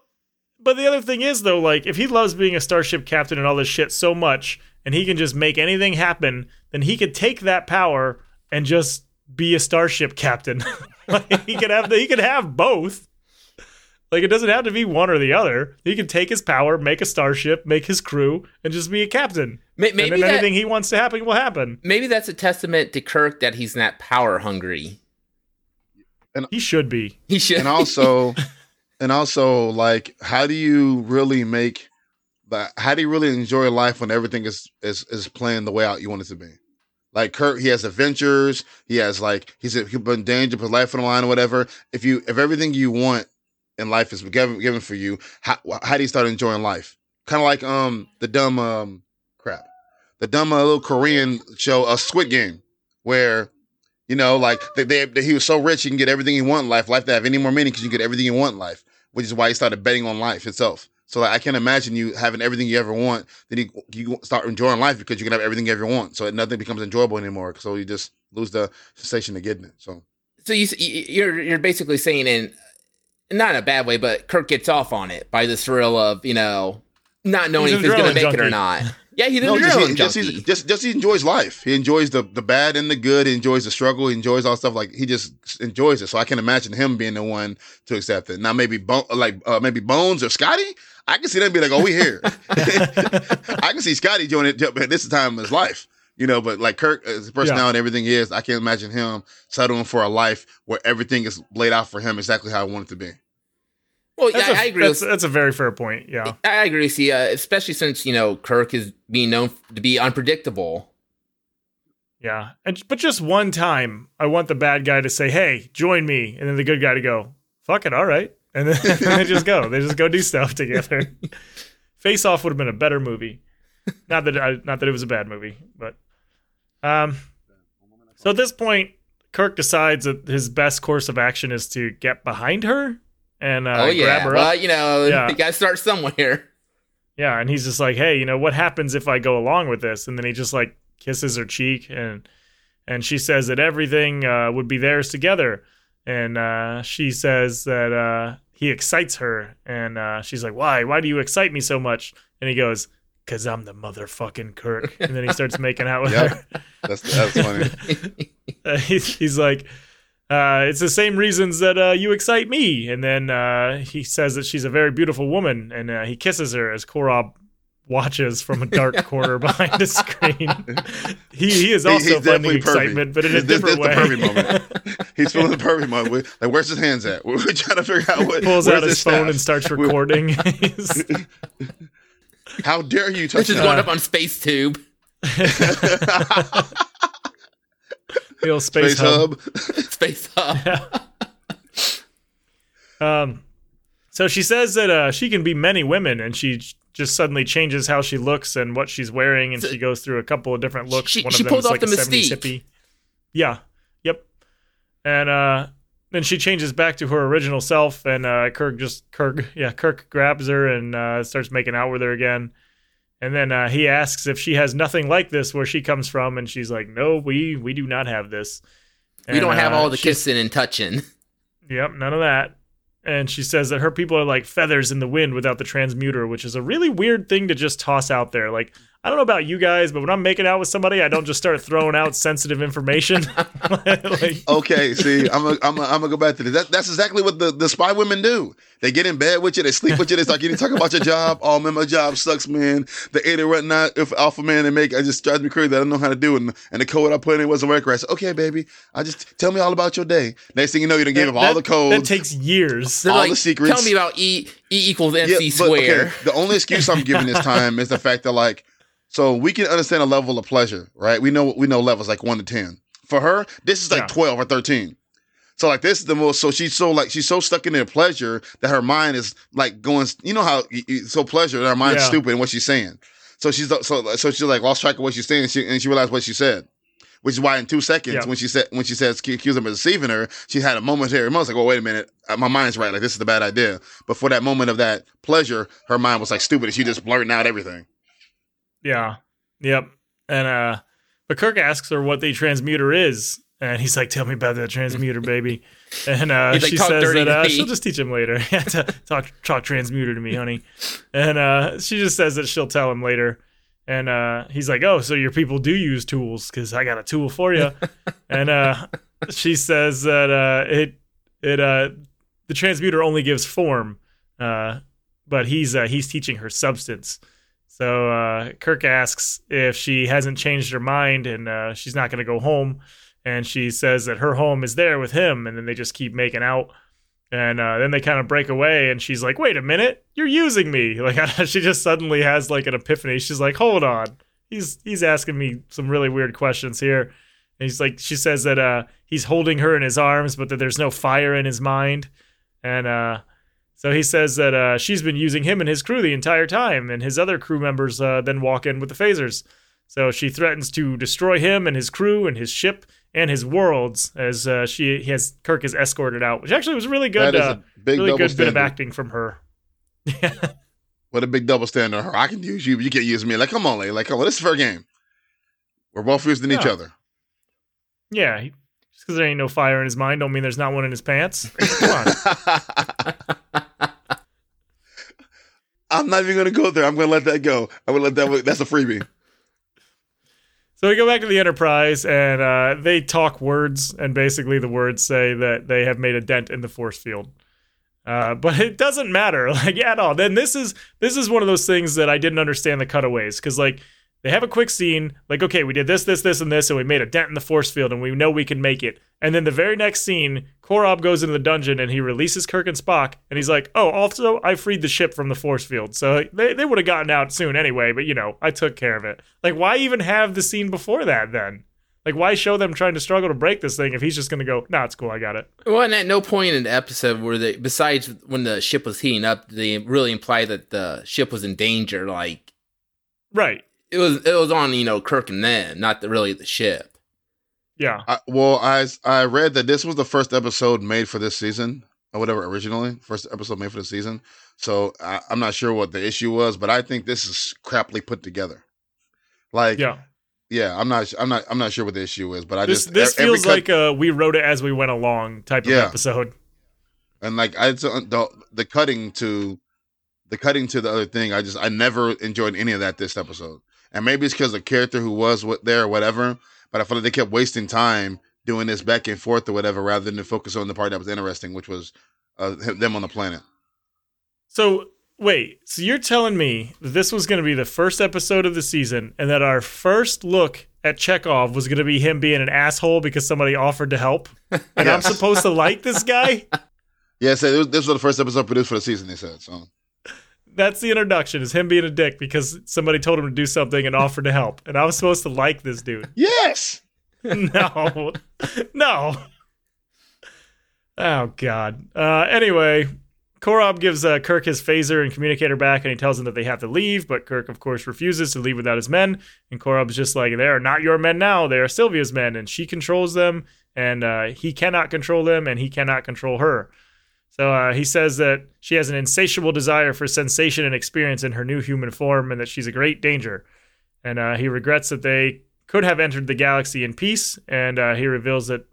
A: but the other thing is though, like if he loves being a starship captain and all this shit so much, and he can just make anything happen, then he could take that power and just be a starship captain. (laughs) like, he could have the, he could have both. Like it doesn't have to be one or the other. He can take his power, make a starship, make his crew, and just be a captain.
C: May-
A: and
C: Maybe
A: then
C: that,
A: anything he wants to happen will happen.
C: maybe that's a testament to Kirk that he's not power hungry.
A: And He should be.
C: He should.
B: and also (laughs) and also like how do you really make the how do you really enjoy life when everything is is is playing the way out you want it to be like Kirk, he has adventures. He has like he's he put in danger, put life on the line or whatever. If you if everything you want in life is given given for you, how how do you start enjoying life? Kind of like um the dumb um crap, the dumb uh, little Korean show, a Squid Game, where you know like they, they, they- he was so rich he can get everything he want in life. Life to have any more meaning because you get everything you want in life, which is why he started betting on life itself. So like, I can't imagine you having everything you ever want. Then you, you start enjoying life because you can have everything you ever want. So nothing becomes enjoyable anymore. So you just lose the sensation of getting it. So
C: so you, you're you're basically saying in not in a bad way, but Kirk gets off on it by the thrill of you know not knowing
A: He's
C: if he's going to
A: adrenaline
C: make it or not. Yeah, he's an
B: no, just, he, just,
C: junkie.
B: he, just just he enjoys life. He enjoys the the bad and the good. He enjoys the struggle. He enjoys all stuff. Like he just enjoys it. So I can imagine him being the one to accept it. Now maybe Bo- like uh, maybe Bones or Scotty. I can see them be like, oh, we here. (laughs) I can see Scotty doing it at this time of his life. You know, but like Kirk, his personality and everything is, I can't imagine him settling for a life where everything is laid out for him exactly how I want it to be.
C: well, yeah,
A: That's,
C: I
A: a-
C: I agree.
A: That's, that's a very fair point. Yeah.
C: I agree with you, uh, especially since you know Kirk is being known to be unpredictable.
A: Yeah. And, but just one time, I want the bad guy to say, hey, join me. And then the good guy to go, fuck it, all right. And then, (laughs) they just go. They just go do stuff together. (laughs) Face Off would have been a better movie. Not that I, not that it was a bad movie, but um. So at this point, Kirk decides that his best course of action is to get behind her and uh,
C: oh
A: grab
C: yeah,
A: her
C: well
A: up.
C: you know (laughs)
A: Yeah.
C: you got to start somewhere.
A: Yeah, and he's just like, hey, you know, what happens if I go along with this? And then he just like kisses her cheek and and she says that everything uh, would be theirs together. And uh, she says that uh, he excites her, and uh, she's like, "Why? Why do you excite me so much?" And he goes, "Cause I'm the motherfucking Kirk." (laughs) And then he starts making out with
B: Yep.
A: her.
B: That's that's funny. (laughs)
A: Uh, he's, he's like, uh, "It's the same reasons that uh, you excite me." And then uh, he says that she's a very beautiful woman, and uh, he kisses her as Korob watches from a dark (laughs) corner behind the screen. he, he is also
B: he's
A: finding
B: definitely perfect.
A: excitement, but in a
B: This- this
A: different
B: the
A: way.
B: perfect moment. He's feeling the perfect moment. We- Like, where's his hands at? We're trying to figure out what.
A: Pulls out his phone and starts
B: We-
A: recording. He's-
B: How dare you touch
C: Which is
B: that?
C: going up on Space Tube. (laughs)
A: the old space,
B: Space
A: hub.
B: Hub. (laughs)
C: Space Hub.
A: Um, so she says that uh, she can be many women, and she j- just suddenly changes how she looks and what she's wearing, and
C: So-
A: she goes through a couple of different looks.
C: She-
A: One
C: she
A: of them
C: pulled
A: is
C: off
A: like
C: the
A: a 70s
C: mystique.
A: hippie. Yeah. Yep. And uh, then she changes back to her original self, and uh, Kirk just Kirk, yeah, Kirk grabs her and uh, starts making out with her again. And then uh, he asks if she has nothing like this where she comes from, and she's like, "No, we we do not have this.
C: we don't have
A: uh,
C: all the kissing and touching. (laughs)
A: Yep, none of that. And she says that her people are like feathers in the wind without the transmuter, which is a really weird thing to just toss out there. Like, I don't know about you guys, but when I'm making out with somebody, I don't just start throwing out sensitive information. (laughs) like,
B: Okay, see, I'm gonna I'm I'm gonna go back to this. That, that's exactly what the, the spy women do. They get in bed with you, they sleep with you, they start getting talk about your job. Oh man, my job sucks, man. The eight or whatnot, if alpha man they make, I just drives me crazy. I don't know how to do it, and, and the code I put in it wasn't working I said, okay, baby, I just tell me all about your day. Next thing you know, you done gave
A: that,
B: him all the codes.
A: that takes years.
C: They're
B: all
C: like,
B: the secrets.
C: Tell me about E E equals
B: Yeah,
C: MC
B: but, okay, the only excuse I'm giving this (laughs) time is the fact that like, so we can understand a level of pleasure, right? We know we know levels like one to ten. For her, this is like
A: Yeah.
B: twelve or thirteen. So like this is the most. So she's so like she's so stuck in their pleasure that her mind is like going. You know how so pleasure that her mind's
A: Yeah.
B: stupid in what she's saying. So she's so so she's like lost track of what she's saying, and she, and she realized what she said. Which is why in two seconds,
A: Yeah.
B: when she said when she says accuse him of deceiving her, she had a momentary moment. Like, well, wait a minute, uh, my mind's right. Like this is the bad idea. But for that moment of that pleasure, her mind was like stupid, and she just blurting out everything.
A: Yeah. Yep. And uh but Kirk asks her what the transmuter is. And he's like, "Tell me about that transmuter, baby." (laughs) And uh,
C: like,
A: she says that uh, she'll just teach him later. (laughs) yeah, t- talk talk transmuter to me, honey. And uh, she just says that she'll tell him later. And uh, he's like, "Oh, so your people do use tools? Because I got a tool for you." (laughs) and uh, she says that uh, it it uh, the transmuter only gives form, uh, but he's uh, he's teaching her substance. So uh, Kirk asks if she hasn't changed her mind and uh, she's not going to go home. And she says that her home is there with him. And then they just keep making out. And uh, then they kind of break away. And she's like, wait a minute, you're using me. (laughs) Like (laughs) she just suddenly has like an epiphany. She's like, hold on. He's he's asking me some really weird questions here. And he's like, she says that uh, he's holding her in his arms, but that there's no fire in his mind. And uh, so he says that uh, she's been using him and his crew the entire time, and his other crew members uh, then walk in with the phasers. So she threatens to destroy him and his crew and his ship and his worlds as uh, she he has Kirk is escorted out, which actually was really good. Uh,
B: a big
A: really good bit of acting from her. Yeah. (laughs)
B: What a big double standard on her. I can use you, but you can't use me. Like, come on, lady. Like, come on. This is fair game. We're both using each other.
A: Yeah, he, just because there ain't no fire in his mind, don't mean there's not one in his pants. Come on. (laughs)
B: I'm not even gonna go there. I'm gonna let that go. I'm gonna let that. That's a freebie.
A: So we go back to the Enterprise, and uh, they talk words, and basically the words say that they have made a dent in the force field. Uh, but it doesn't matter, (laughs) like at all. Then this is this is one of those things that I didn't understand the cutaways because like they have a quick scene, like okay, we did this, this, this, and this, and we made a dent in the force field, and we know we can make it. And then the very next scene, Korob goes into the dungeon and he releases Kirk and Spock, and he's like, "Oh, also I freed the ship from the force field." So they they would have gotten out soon anyway, but you know I took care of it. Like, why even have the scene before that then? Like, why show them trying to struggle to break this thing if he's just gonna go, "Nah, it's cool, I got it."
C: Well, and at no point in the episode where they, besides when the ship was heating up, they really imply that the ship was in danger. Like
A: Right?
C: It was, it was on you know Kirk and them, not the, really the ship.
A: Yeah.
B: I, well, I I read that this was the first episode made for this season or whatever originally first episode made for the season. So I, I'm not sure what the issue was, but I think this is crappily put together. Like
A: Yeah.
B: yeah, I'm not. I'm not. I'm not sure what the issue is, but I
A: This
B: just
A: this
B: every
A: feels
B: cut-
A: like uh, we wrote it as we went along type of episode.
B: and like I the the cutting to the cutting to the other thing. I just I never enjoyed any of that this episode, and maybe it's because the character who was what there or whatever. But I feel like they kept wasting time doing this back and forth or whatever, rather than focus on the part that was interesting, which was uh, them on the planet.
A: So wait, so you're telling me that this was going to be the first episode of the season, and that our first look at Chekov was going to be him being an asshole because somebody offered to help, and I'm (laughs) supposed to like this guy? (laughs)
B: Yeah, so this was the first episode produced for the season. They said so.
A: That's the introduction: is him being a dick because somebody told him to do something and offered to help, and I was supposed to like this dude. (laughs)
B: Yes. (laughs)
A: no, no. Oh God. Uh, anyway, Korob gives uh, Kirk his phaser and communicator back, and he tells him that they have to leave. But Kirk, of course, refuses to leave without his men. And Korob's just like, "They are not your men now. They are Sylvia's men, and she controls them, and uh, he cannot control them, and he cannot control her." So uh, he says that she has an insatiable desire for sensation and experience in her new human form, and that she's a great danger. And uh, he regrets that they could have entered the galaxy in peace, and uh, he reveals that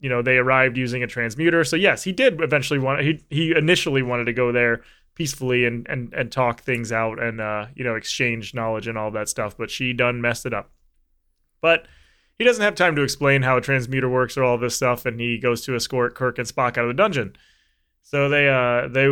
A: you know they arrived using a transmuter. So yes, he did eventually want he he initially wanted to go there peacefully and and and talk things out and uh, you know exchange knowledge and all that stuff. But she done messed it up. But he doesn't have time to explain how a transmuter works or all this stuff, and he goes to escort Kirk and Spock out of the dungeon. So they uh they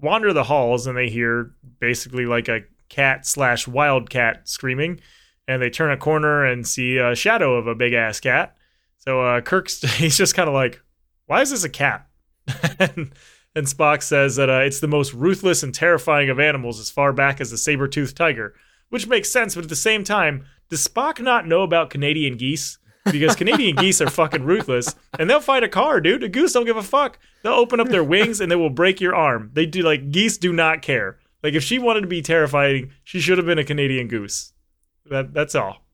A: wander the halls and they hear basically like a cat slash wildcat screaming, and they turn a corner and see a shadow of a big ass cat. So uh, Kirk's (laughs) he's just kind of like, why is this a cat? (laughs) and, and Spock says that uh, it's the most ruthless and terrifying of animals as far back as the saber-toothed tiger, which makes sense. But at the same time, does Spock not know about Canadian geese? Because Canadian geese are fucking ruthless, and they'll fight a car, dude. A goose don't give a fuck. They'll open up their wings and they will break your arm. They do like geese do not care. Like if she wanted to be terrifying, she should have been a Canadian goose. That that's all.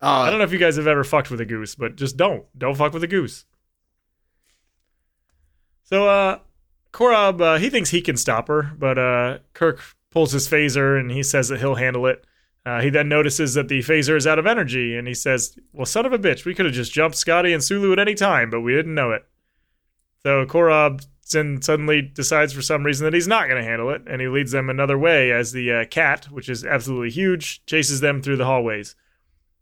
A: I
C: Oh,
A: don't know if you guys have ever fucked with a goose, but just don't. Don't fuck with a goose. So, uh, Korob, uh, he thinks he can stop her, but uh, Kirk pulls his phaser and he says that he'll handle it. Uh, he then notices that the phaser is out of energy and he says, Well, son of a bitch, we could have just jumped Scotty and Sulu at any time, but we didn't know it. So, Korob then suddenly decides for some reason that he's not going to handle it and he leads them another way as the uh, cat, which is absolutely huge, chases them through the hallways.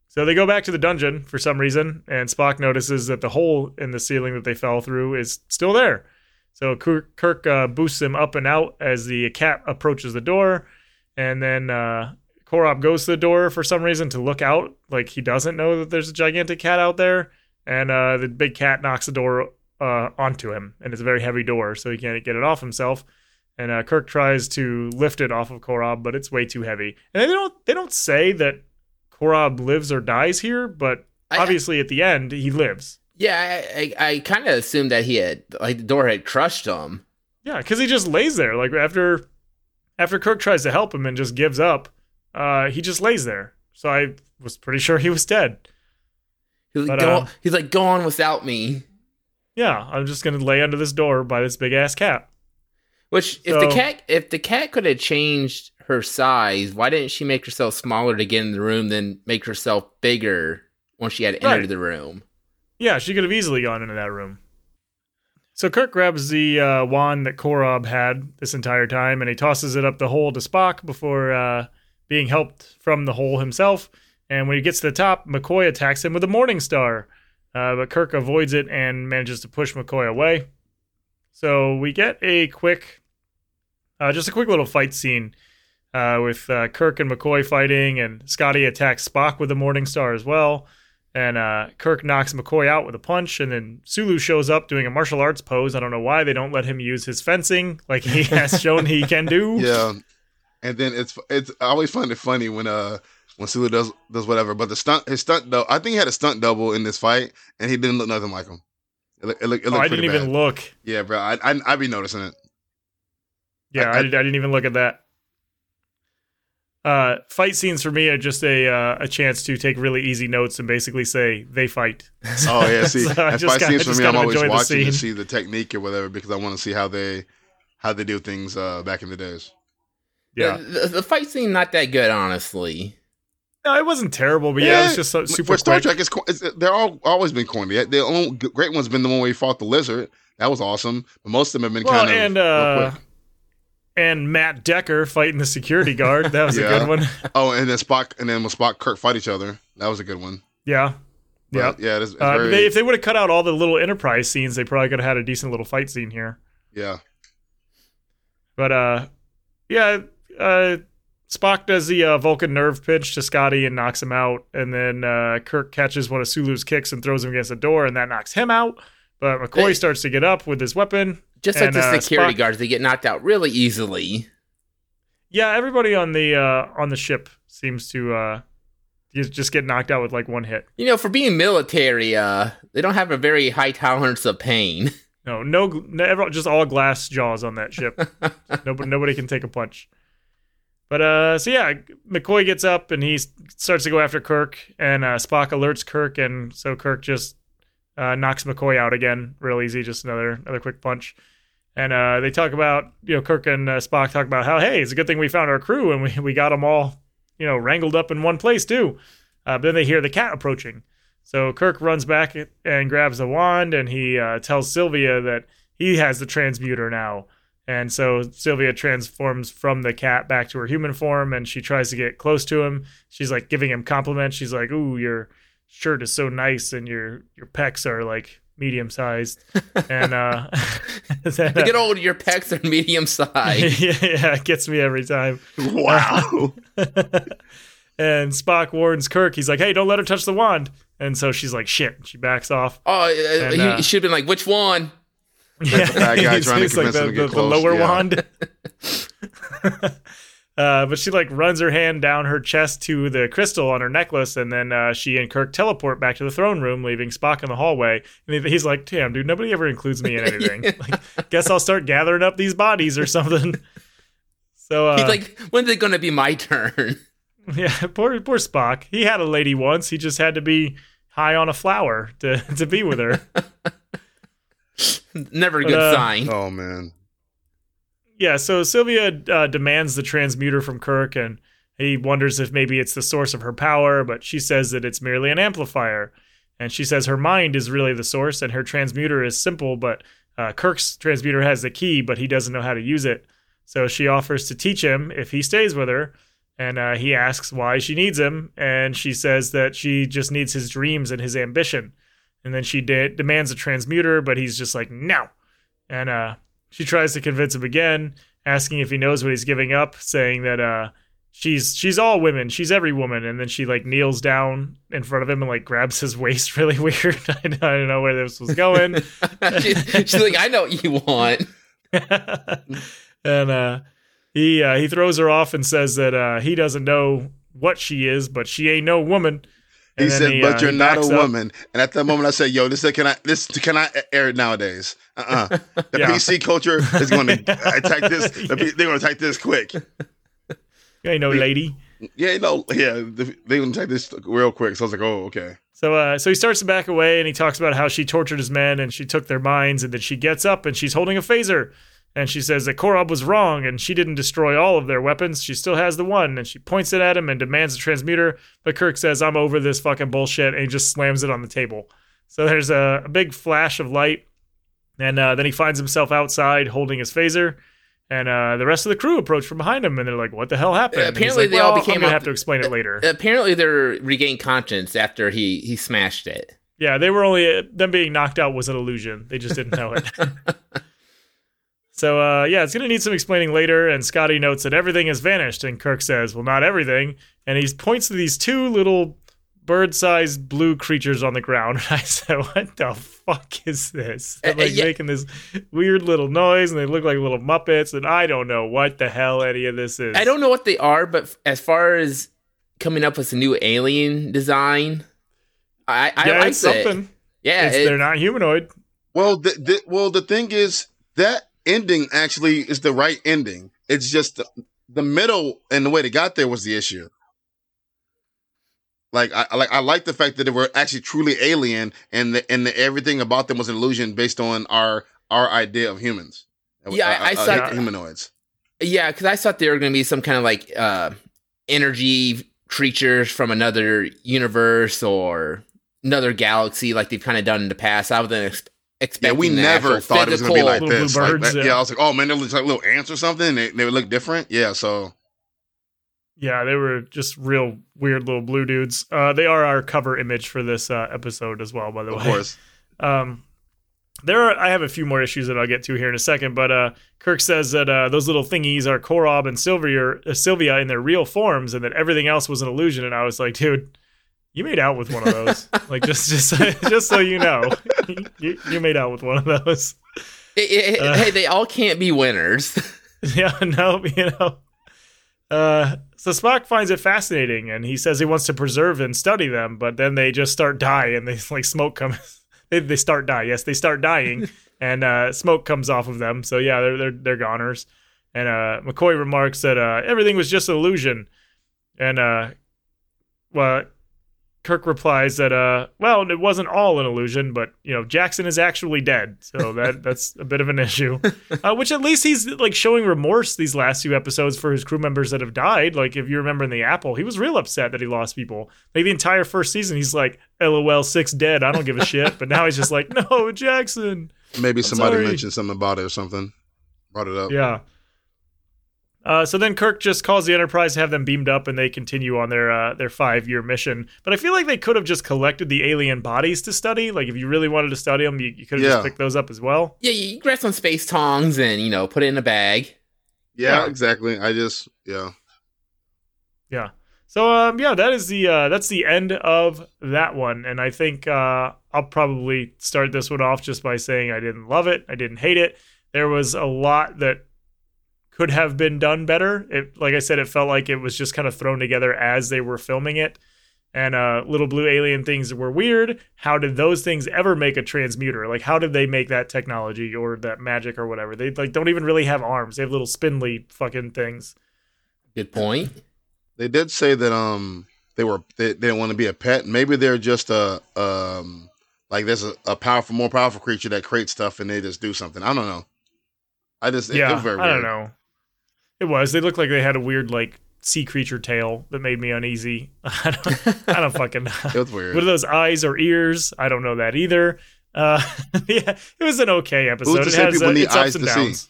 A: So they go back to the dungeon for some reason, and Spock notices that the hole in the ceiling that they fell through is still there. So Kirk, uh, boosts him up and out as the cat approaches the door, and then uh, Korob goes to the door for some reason to look out, like he doesn't know that there's a gigantic cat out there, and uh, the big cat knocks the door uh, onto him, and it's a very heavy door, so he can't get it off himself. And uh, Kirk tries to lift it off of Korob, but it's way too heavy. And they don't they don't say that Korob lives or dies here, but
C: I-
A: obviously at the end he lives.
C: yeah. I, I, I kind of assumed that he had like the door had crushed him.
A: Yeah, because he just lays there. Like after after Kirk tries to help him and just gives up, uh, he just lays there. So I was pretty sure he was dead.
C: He's like,
A: But,
C: go,
A: uh,
C: he's like, go on without me.
A: Yeah, I'm just gonna lay under this door by this big ass cat.
C: Which if the cat if the cat could have changed her size, why didn't she make herself smaller to get in the room, then make herself bigger once she had entered
A: Right.
C: the room?
A: Yeah, she could have easily gone into that room. So Kirk grabs the uh, wand that Korob had this entire time, and he tosses it up the hole to Spock before uh, being helped from the hole himself. And when he gets to the top, McCoy attacks him with a Morning Star, uh, but Kirk avoids it and manages to push McCoy away. So we get a quick, uh, just a quick little fight scene uh, with uh, Kirk and McCoy fighting, and Scotty attacks Spock with a Morning Star as well. And uh, Kirk knocks McCoy out with a punch, and then Sulu shows up doing a martial arts pose. I don't know why they don't let him use his fencing like he (laughs) has shown he can do.
B: Yeah, and then it's it's I always find it funny when uh when Sulu does does whatever, but the stunt his stunt though I think he had a stunt double in this fight, and he didn't look nothing like him. It, look- it, look- it
A: Oh, I didn't even look.
B: Yeah, bro, I I I'd be noticing it.
A: Yeah,
B: I-
A: I, I didn't even look at that. Uh, fight scenes for me are just a uh, a chance to take really easy notes and basically say they fight. (laughs)
B: Oh yeah, see, (laughs)
A: So I
B: fight
A: got-
B: scenes for me. I'm always watching to see the technique or whatever because I want to see how they how they do things uh back in the days.
A: Yeah,
C: The, the, the fight scene not that good, honestly.
A: No, it wasn't terrible, but yeah, it was just so, super
B: For Star
A: quick.
B: Trek, it's, it's they're all always been corny. The only great one's been the one where he fought the lizard. That was awesome. But most of them have been
A: Well,
B: kind of
A: and
B: real
A: uh, and Matt Decker fighting the security guard. That was a good one. (laughs)
B: Oh, and then Spock and then when Spock Kirk fight each other, that was a good one.
A: Yeah, yeah.
B: But, yeah. It's, it's
A: Uh,
B: very,
A: they, if they would have cut out all the little Enterprise scenes, they probably could have had a decent little fight scene here.
B: yeah.
A: But uh, yeah, uh, Spock does the uh, Vulcan nerve pinch to Scotty and knocks him out, and then uh, Kirk catches one of Sulu's kicks and throws him against the door, and that knocks him out. But McCoy
C: Hey.
A: starts to get up with his weapon.
C: Just like the
A: uh,
C: security
A: Spock-
C: guards, they get knocked out really easily.
A: Yeah, everybody on the uh, on the ship seems to uh, you just get knocked out with like one hit.
C: You know, for being military, uh, they don't have a very high tolerance of pain.
A: No, no, no just all glass jaws on that ship. (laughs) nobody, nobody can take a punch. But uh, so yeah, McCoy gets up and he starts to go after Kirk, and uh, Spock alerts Kirk, and so Kirk just uh, knocks McCoy out again, real easy, just another another quick punch. And uh, they talk about you know Kirk and uh, Spock talk about how hey, it's a good thing we found our crew and we we got them all you know wrangled up in one place too. Uh, but then they hear the cat approaching. So Kirk runs back and grabs a wand, and he uh, tells Sylvia that he has the transmuter now. And so Sylvia transforms from the cat back to her human form, and she tries to get close to him. She's like giving him compliments. She's like, "Ooh, your shirt is so nice, and your your pecs are like medium sized." (laughs) and uh, (laughs) then,
C: Look at old your pecs are medium sized. (laughs)
A: yeah, yeah, it gets me every time.
B: Wow.
A: and Spock warns Kirk. He's like, "Hey, don't let her touch the wand." And so she's like, "Shit!" She backs off.
C: Oh, uh,
A: And,
C: he
A: uh,
C: should have been like, which one?
A: Yeah,
B: bad (laughs) guy
A: he's-
B: trying to
A: he's like
B: convince him
A: the,
B: to get
A: the, the lower
B: yeah.
A: wand. (laughs) uh, but she like runs her hand down her chest to the crystal on her necklace, and then uh, she and Kirk teleport back to the throne room, leaving Spock in the hallway. And he's like, "Damn, dude, nobody ever includes me in (laughs) anything. like, guess I'll start gathering up these bodies or something." So uh,
C: He's like, when's it gonna be my turn?
A: yeah, poor poor Spock. He had a lady once. He just had to be high on a flower to to be with her. (laughs)
C: Never a
A: But,
C: good
A: uh,
C: sign.
B: oh man.
A: yeah, so Sylvia uh, demands the transmuter from Kirk, and he wonders if maybe it's the source of her power, but she says that it's merely an amplifier. And she says her mind is really the source, and her transmuter is simple, but uh, Kirk's transmuter has the key, but he doesn't know how to use it. So she offers to teach him if he stays with her. And uh, he asks why she needs him, and she says that she just needs his dreams and his ambition. And then she de- demands a transmuter, but he's just like, no. And uh, she tries to convince him again, asking if he knows what he's giving up, saying that uh, she's she's all women, she's every woman. And then she like kneels down in front of him and like grabs his waist (laughs) really weird. (laughs) I don't, know where this was going. (laughs)
C: She- she's like, I know what you want.
A: and uh, he uh, he throws her off and says that uh, he doesn't know what she is, but she ain't no woman.
B: He said, "But
A: uh,
B: you're not a
A: up.
B: woman." And at that moment, I said, "Yo, this can I this cannot air it nowadays. Uh, uh The
A: Yeah.
B: PC culture is going (laughs) to attack this. The, P- they're going to attack this quick.
A: You ain't no lady.
B: Yeah, no, yeah, the- they're going to attack this real quick. So I was like, "Oh, okay."
A: So, uh, so he starts to back away, and he talks about how she tortured his men, and she took their minds, and then she gets up, and she's holding a phaser, and she says that Korob was wrong, and she didn't destroy all of their weapons. She still has the one, and she points it at him and demands a transmuter. But Kirk says, "I'm over this fucking bullshit," and he just slams it on the table. So there's a, a big flash of light, and uh, then he finds himself outside holding his phaser. And uh, the rest of the crew approach from behind him, and they're like, "What the hell happened?"
C: Uh, apparently
A: like,
C: they all became
A: I'm gonna have to explain it later. (laughs)
C: Apparently, they're regained conscience after he he smashed it.
A: Yeah, they were only them being knocked out was an illusion. They just didn't know it. (laughs) so uh, yeah, it's gonna need some explaining later. And Scotty notes that everything has vanished, and Kirk says, "Well, not everything." And he points to these two little bird-sized blue creatures on the ground. (laughs) And I said, "What the fuck is this?" They're
C: Uh, uh,
A: like
C: yeah.
A: making this weird little noise, and they look like little muppets. And I don't know what the hell any of this is.
C: I don't know what they are, but as far as coming up with a new alien design, I I
A: Yeah,
C: like
A: it's
C: it.
A: something.
C: Yeah,
A: It's,
C: it-
A: they're not humanoid.
B: Well, the, the well, the thing is that ending actually is the right ending. It's just the, the middle and the way they got there was the issue. Like I I like I like the fact that they were actually truly alien, and the, and the, everything about them was an illusion based on our our idea of humans.
C: Yeah, I- I
B: Uh, uh, humanoids.
C: yeah, because I thought they were going to be some kind of like uh, energy creatures from another universe or another galaxy, like they've kind of done in the past. I wasn't ex-
B: Yeah, we
C: the
B: never
C: actual
B: thought it was gonna be like this. Like,
A: birds,
B: that-
A: yeah.
B: yeah. I was like, oh man, they look like little ants or something. They, they would look different. Yeah, so
A: Yeah, they were just real weird little blue dudes. Uh, they are our cover image for this uh, episode as well, by the
B: of
A: way.
B: Of course. (laughs)
A: Um, there are. I have a few more issues that I'll get to here in a second, but uh, Kirk says that uh, those little thingies are Korob and Sylvia, uh, Sylvia in their real forms, and that everything else was an illusion. And I was like, dude, you made out with one of those. (laughs) like just, just, (laughs) just so you know, (laughs) you, you made out with one of those.
C: Hey, hey,
A: Uh.
C: hey, they all can't be winners.
A: yeah, no, you know. Uh, so Spock finds it fascinating, and he says he wants to preserve and study them, but then they just start and they like smoke comes. they, they start die. Yes, they start dying, and uh, smoke comes off of them. So yeah, they're they're they're goners. And uh, McCoy remarks that uh, everything was just an illusion, and uh, well, Kirk replies that uh, well, it wasn't all an illusion, but you know Jackson is actually dead, so (laughs) that that's a bit of an issue uh, which at least he's like showing remorse these last few episodes for his crew members that have died. Like if you remember in the Apple, he was real upset that he lost people. Like the entire first season, he's like, "LOL, six dead. I don't give a (laughs) shit." But now he's just like, "No, Jackson."
B: Maybe somebody
A: sorry.
B: mentioned something about it or something. Brought it up.
A: Yeah. Uh, so then Kirk just calls the Enterprise to have them beamed up, and they continue on their uh, their five year mission. But I feel like they could have just collected the alien bodies to study. Like if you really wanted to study them, you, you could have
B: Yeah.
A: just picked those up as well.
C: yeah, you grab some space tongs and you know put it in a bag.
B: Yeah,
A: Yeah.
B: exactly. I just yeah.
A: Yeah. So um yeah, that is the uh that's the end of that one. And I think uh I'll probably start this one off just by saying I didn't love it. I didn't hate it. There was a lot that could have been done better. It like I said, it felt like it was just kind of thrown together as they were filming it. And uh little blue alien things were weird. How did those things ever make a transmuter? Like how did they make that technology or that magic or whatever? They like don't even really have arms. They have little spindly fucking things.
C: Good point.
B: They did say that um they were they, they didn't want to be a pet. Maybe they're just a um like there's a, a powerful more powerful creature that creates stuff and they just do something. I don't know. I just it- it
A: yeah,
B: very
A: I don't know. It was. They looked like they had a weird like sea creature tail that made me uneasy. (laughs) I don't, I don't fucking know. (laughs)
B: It was weird.
A: What are those eyes or ears? I don't know that either. Uh, (laughs) yeah, it was an okay episode.
B: to
A: It
B: say
A: has
B: people
A: uh,
B: need
A: ups
B: eyes to see?
A: downs.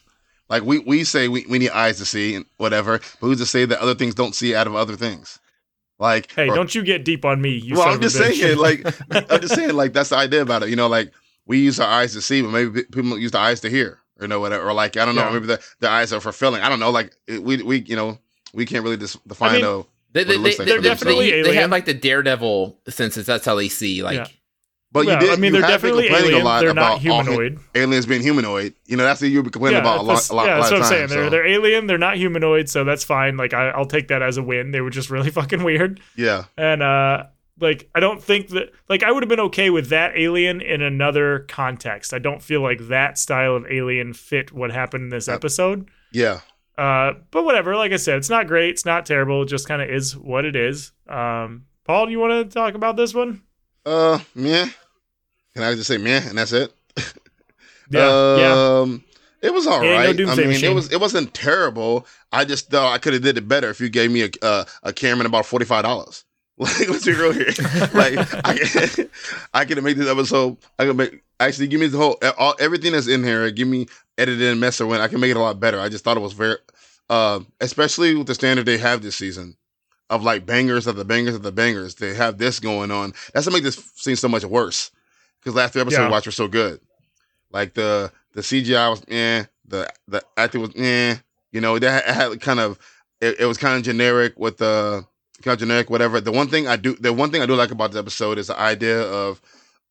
B: Like we, we say we, we need eyes to see and whatever, but who's to say that other things don't see out of other things? Like
A: Hey,
B: or-
A: don't you get deep on me? You
B: well, I'm
A: a
B: just
A: bitch.
B: saying, like I'm just saying, like that's the idea about it. You know, like we use our eyes to see, but maybe pe- people use the eyes to hear, or know whatever. Or like I don't know,
A: Yeah.
B: maybe the, the eyes are for feeling. I don't know. Like it- we we you know we can't really dis- define
A: mean,
B: though.
C: They,
B: What
C: they,
B: it looks
C: they,
B: like
C: they're
B: for
C: definitely
A: so-
C: they have like the daredevil senses. That's how they see. Like
A: Yeah.
B: But
A: Well,
B: you did.
A: I mean,
B: you
A: they're definitely
B: complaining
A: alien.
B: a lot
A: They're
B: about
A: not humanoid.
B: aliens being humanoid. You know, that's what you've been complaining about a lot, a lot,
A: yeah, that's
B: lot
A: what I'm saying.
B: times.
A: They're they're alien. They're not humanoid, so that's fine. Like I, I'll take that as a win. They were just really (laughs) fucking weird.
B: yeah,
A: and uh like i don't think that like i would have been okay with that alien in another context i don't feel like that style of alien fit what happened in this episode
B: yeah.
A: uh but whatever like i said it's not great it's not terrible it just kind of is what it is um paul do you want to talk about this one
B: Uh, meh. Can I just say meh, and that's it?
A: yeah yeah
B: Um, it was all
A: no
B: right.
A: doomsday
B: I mean, it was it wasn't terrible. I just thought I could have did it better if you gave me a uh, a camera and about forty five dollars. (laughs) Like, let's be real here. like, I, (laughs) I could make this episode. I could make actually give me the whole all, everything that's in here. Give me edited and mess around. I can make it a lot better. I just thought it was very, uh, especially with the standard they have this season of like bangers of the bangers of the bangers. They have this going on. That's what make this seem so much worse. Because last three episodes
A: Yeah.
B: we watched were so good. Like the the CGI was eh, the the acting was eh. You know, that had, had kind of it, it was kind of generic with the kind of generic whatever. The one thing I do the one thing I do like about the episode is the idea of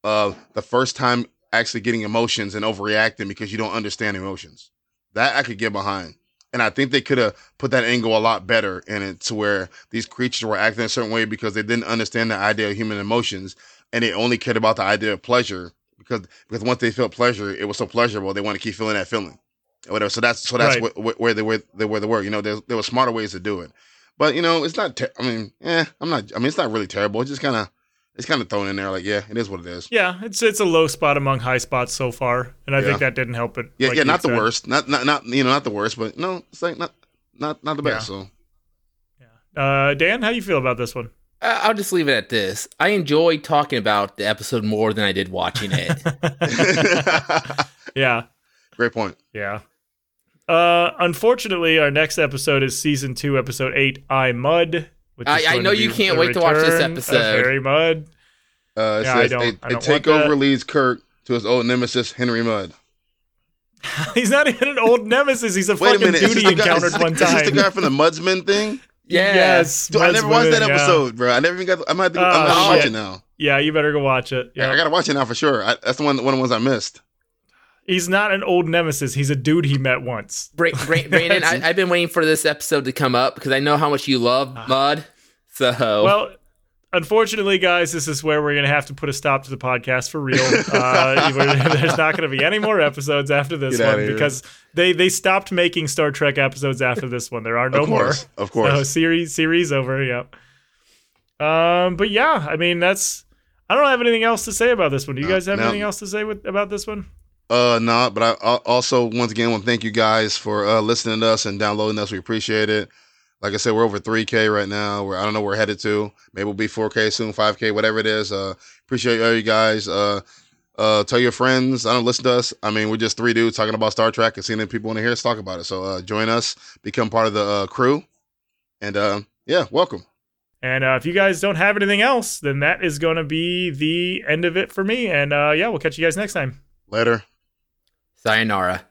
B: of the first time actually getting emotions and overreacting because you don't understand emotions. That I could get behind. And I think they could have put that angle a lot better in it to where these creatures were acting a certain way because they didn't understand the idea of human emotions and they only cared about the idea of pleasure because because once they felt pleasure, it was so pleasurable they want to keep feeling that feeling, or whatever. So that's so that's
A: Right.
B: wh- wh- where they were they were they were. You know, there there were smarter ways to do it, but you know, it's not. Ter- I mean, eh, I'm not. I mean, it's not really terrible. It's just kind of it's kind of thrown in there. Like, yeah, it is what it is.
A: yeah it's it's a low spot among high spots so far and i
B: Yeah.
A: think that didn't help it
B: Yeah,
A: like
B: yeah,
A: you
B: not the worst. Not not not you know not the worst, but no, it's like not not not the best. So yeah.
A: Uh, Dan, how do you feel about this one?
C: Uh, I'll just leave it at this. I enjoyed talking about the episode more than I did watching it. (laughs) (laughs)
A: yeah, (laughs)
B: Great point.
A: yeah. Uh, unfortunately, our next episode is season two, episode eight, I Mudd. Which
C: I-
A: is
C: I
A: going
C: know you can't wait to watch this episode.
A: Harry Mudd.
B: Uh, it
A: Yeah, I don't-
B: a,
A: I
B: a
A: don't want
B: takeover
A: that.
B: leads Kirk to his old nemesis Henry Mudd. (laughs)
A: He's not even an old nemesis. He's a
B: Wait a
A: fucking
B: minute, is
A: duty
B: this the guy,
A: encountered
B: is this is this the guy from the Mudsman thing? (laughs)
C: Yeah.
A: Yes,
B: Dude, I never
A: Mudsman,
B: watched that
A: yeah.
B: episode, bro. I never even got. I'm gonna, have to, I'm gonna watch it now.
A: Yeah, you better go watch it.
B: Yeah. I
A: Yeah.
B: gotta watch it now for sure. I, that's the one, one of the ones I missed.
A: He's not an old nemesis. He's a dude he met once.
C: Bra- Bra- (laughs) Brandon, I, I've been waiting for this episode to come up because I know how much you love Mudd. So
A: Well, unfortunately, guys, this is where we're going to have to put a stop to the podcast for real. (laughs) Uh, (laughs) there's not going to be any more episodes after this
B: Get
A: one because they they stopped making Star Trek episodes after this one. There are no
B: of
A: more.
B: of course.
A: So series series over. Yep. Um, but yeah, I mean that's. I don't have anything else to say about this one. Do you
B: No,
A: guys have
B: no.
A: anything else to say with, about this one?
B: Uh, no, but I, I also once again want to thank you guys for uh, listening to us and downloading us. We appreciate it. Like I said, we're over 3K right now. We're I don't know where we're headed to. Maybe we'll be 4K soon, 5K, whatever it is. Uh, appreciate all you guys. Uh, uh, tell your friends. I don't listen to us. I mean, we're just three dudes talking about Star Trek and seeing if people want to hear us talk about it. So uh, join us, become part of the uh, crew, and uh, yeah, welcome.
A: And uh, if you guys don't have anything else, then that is going to be the end of it for me. And uh, yeah, we'll catch you guys next time.
B: Later.
C: Sayonara.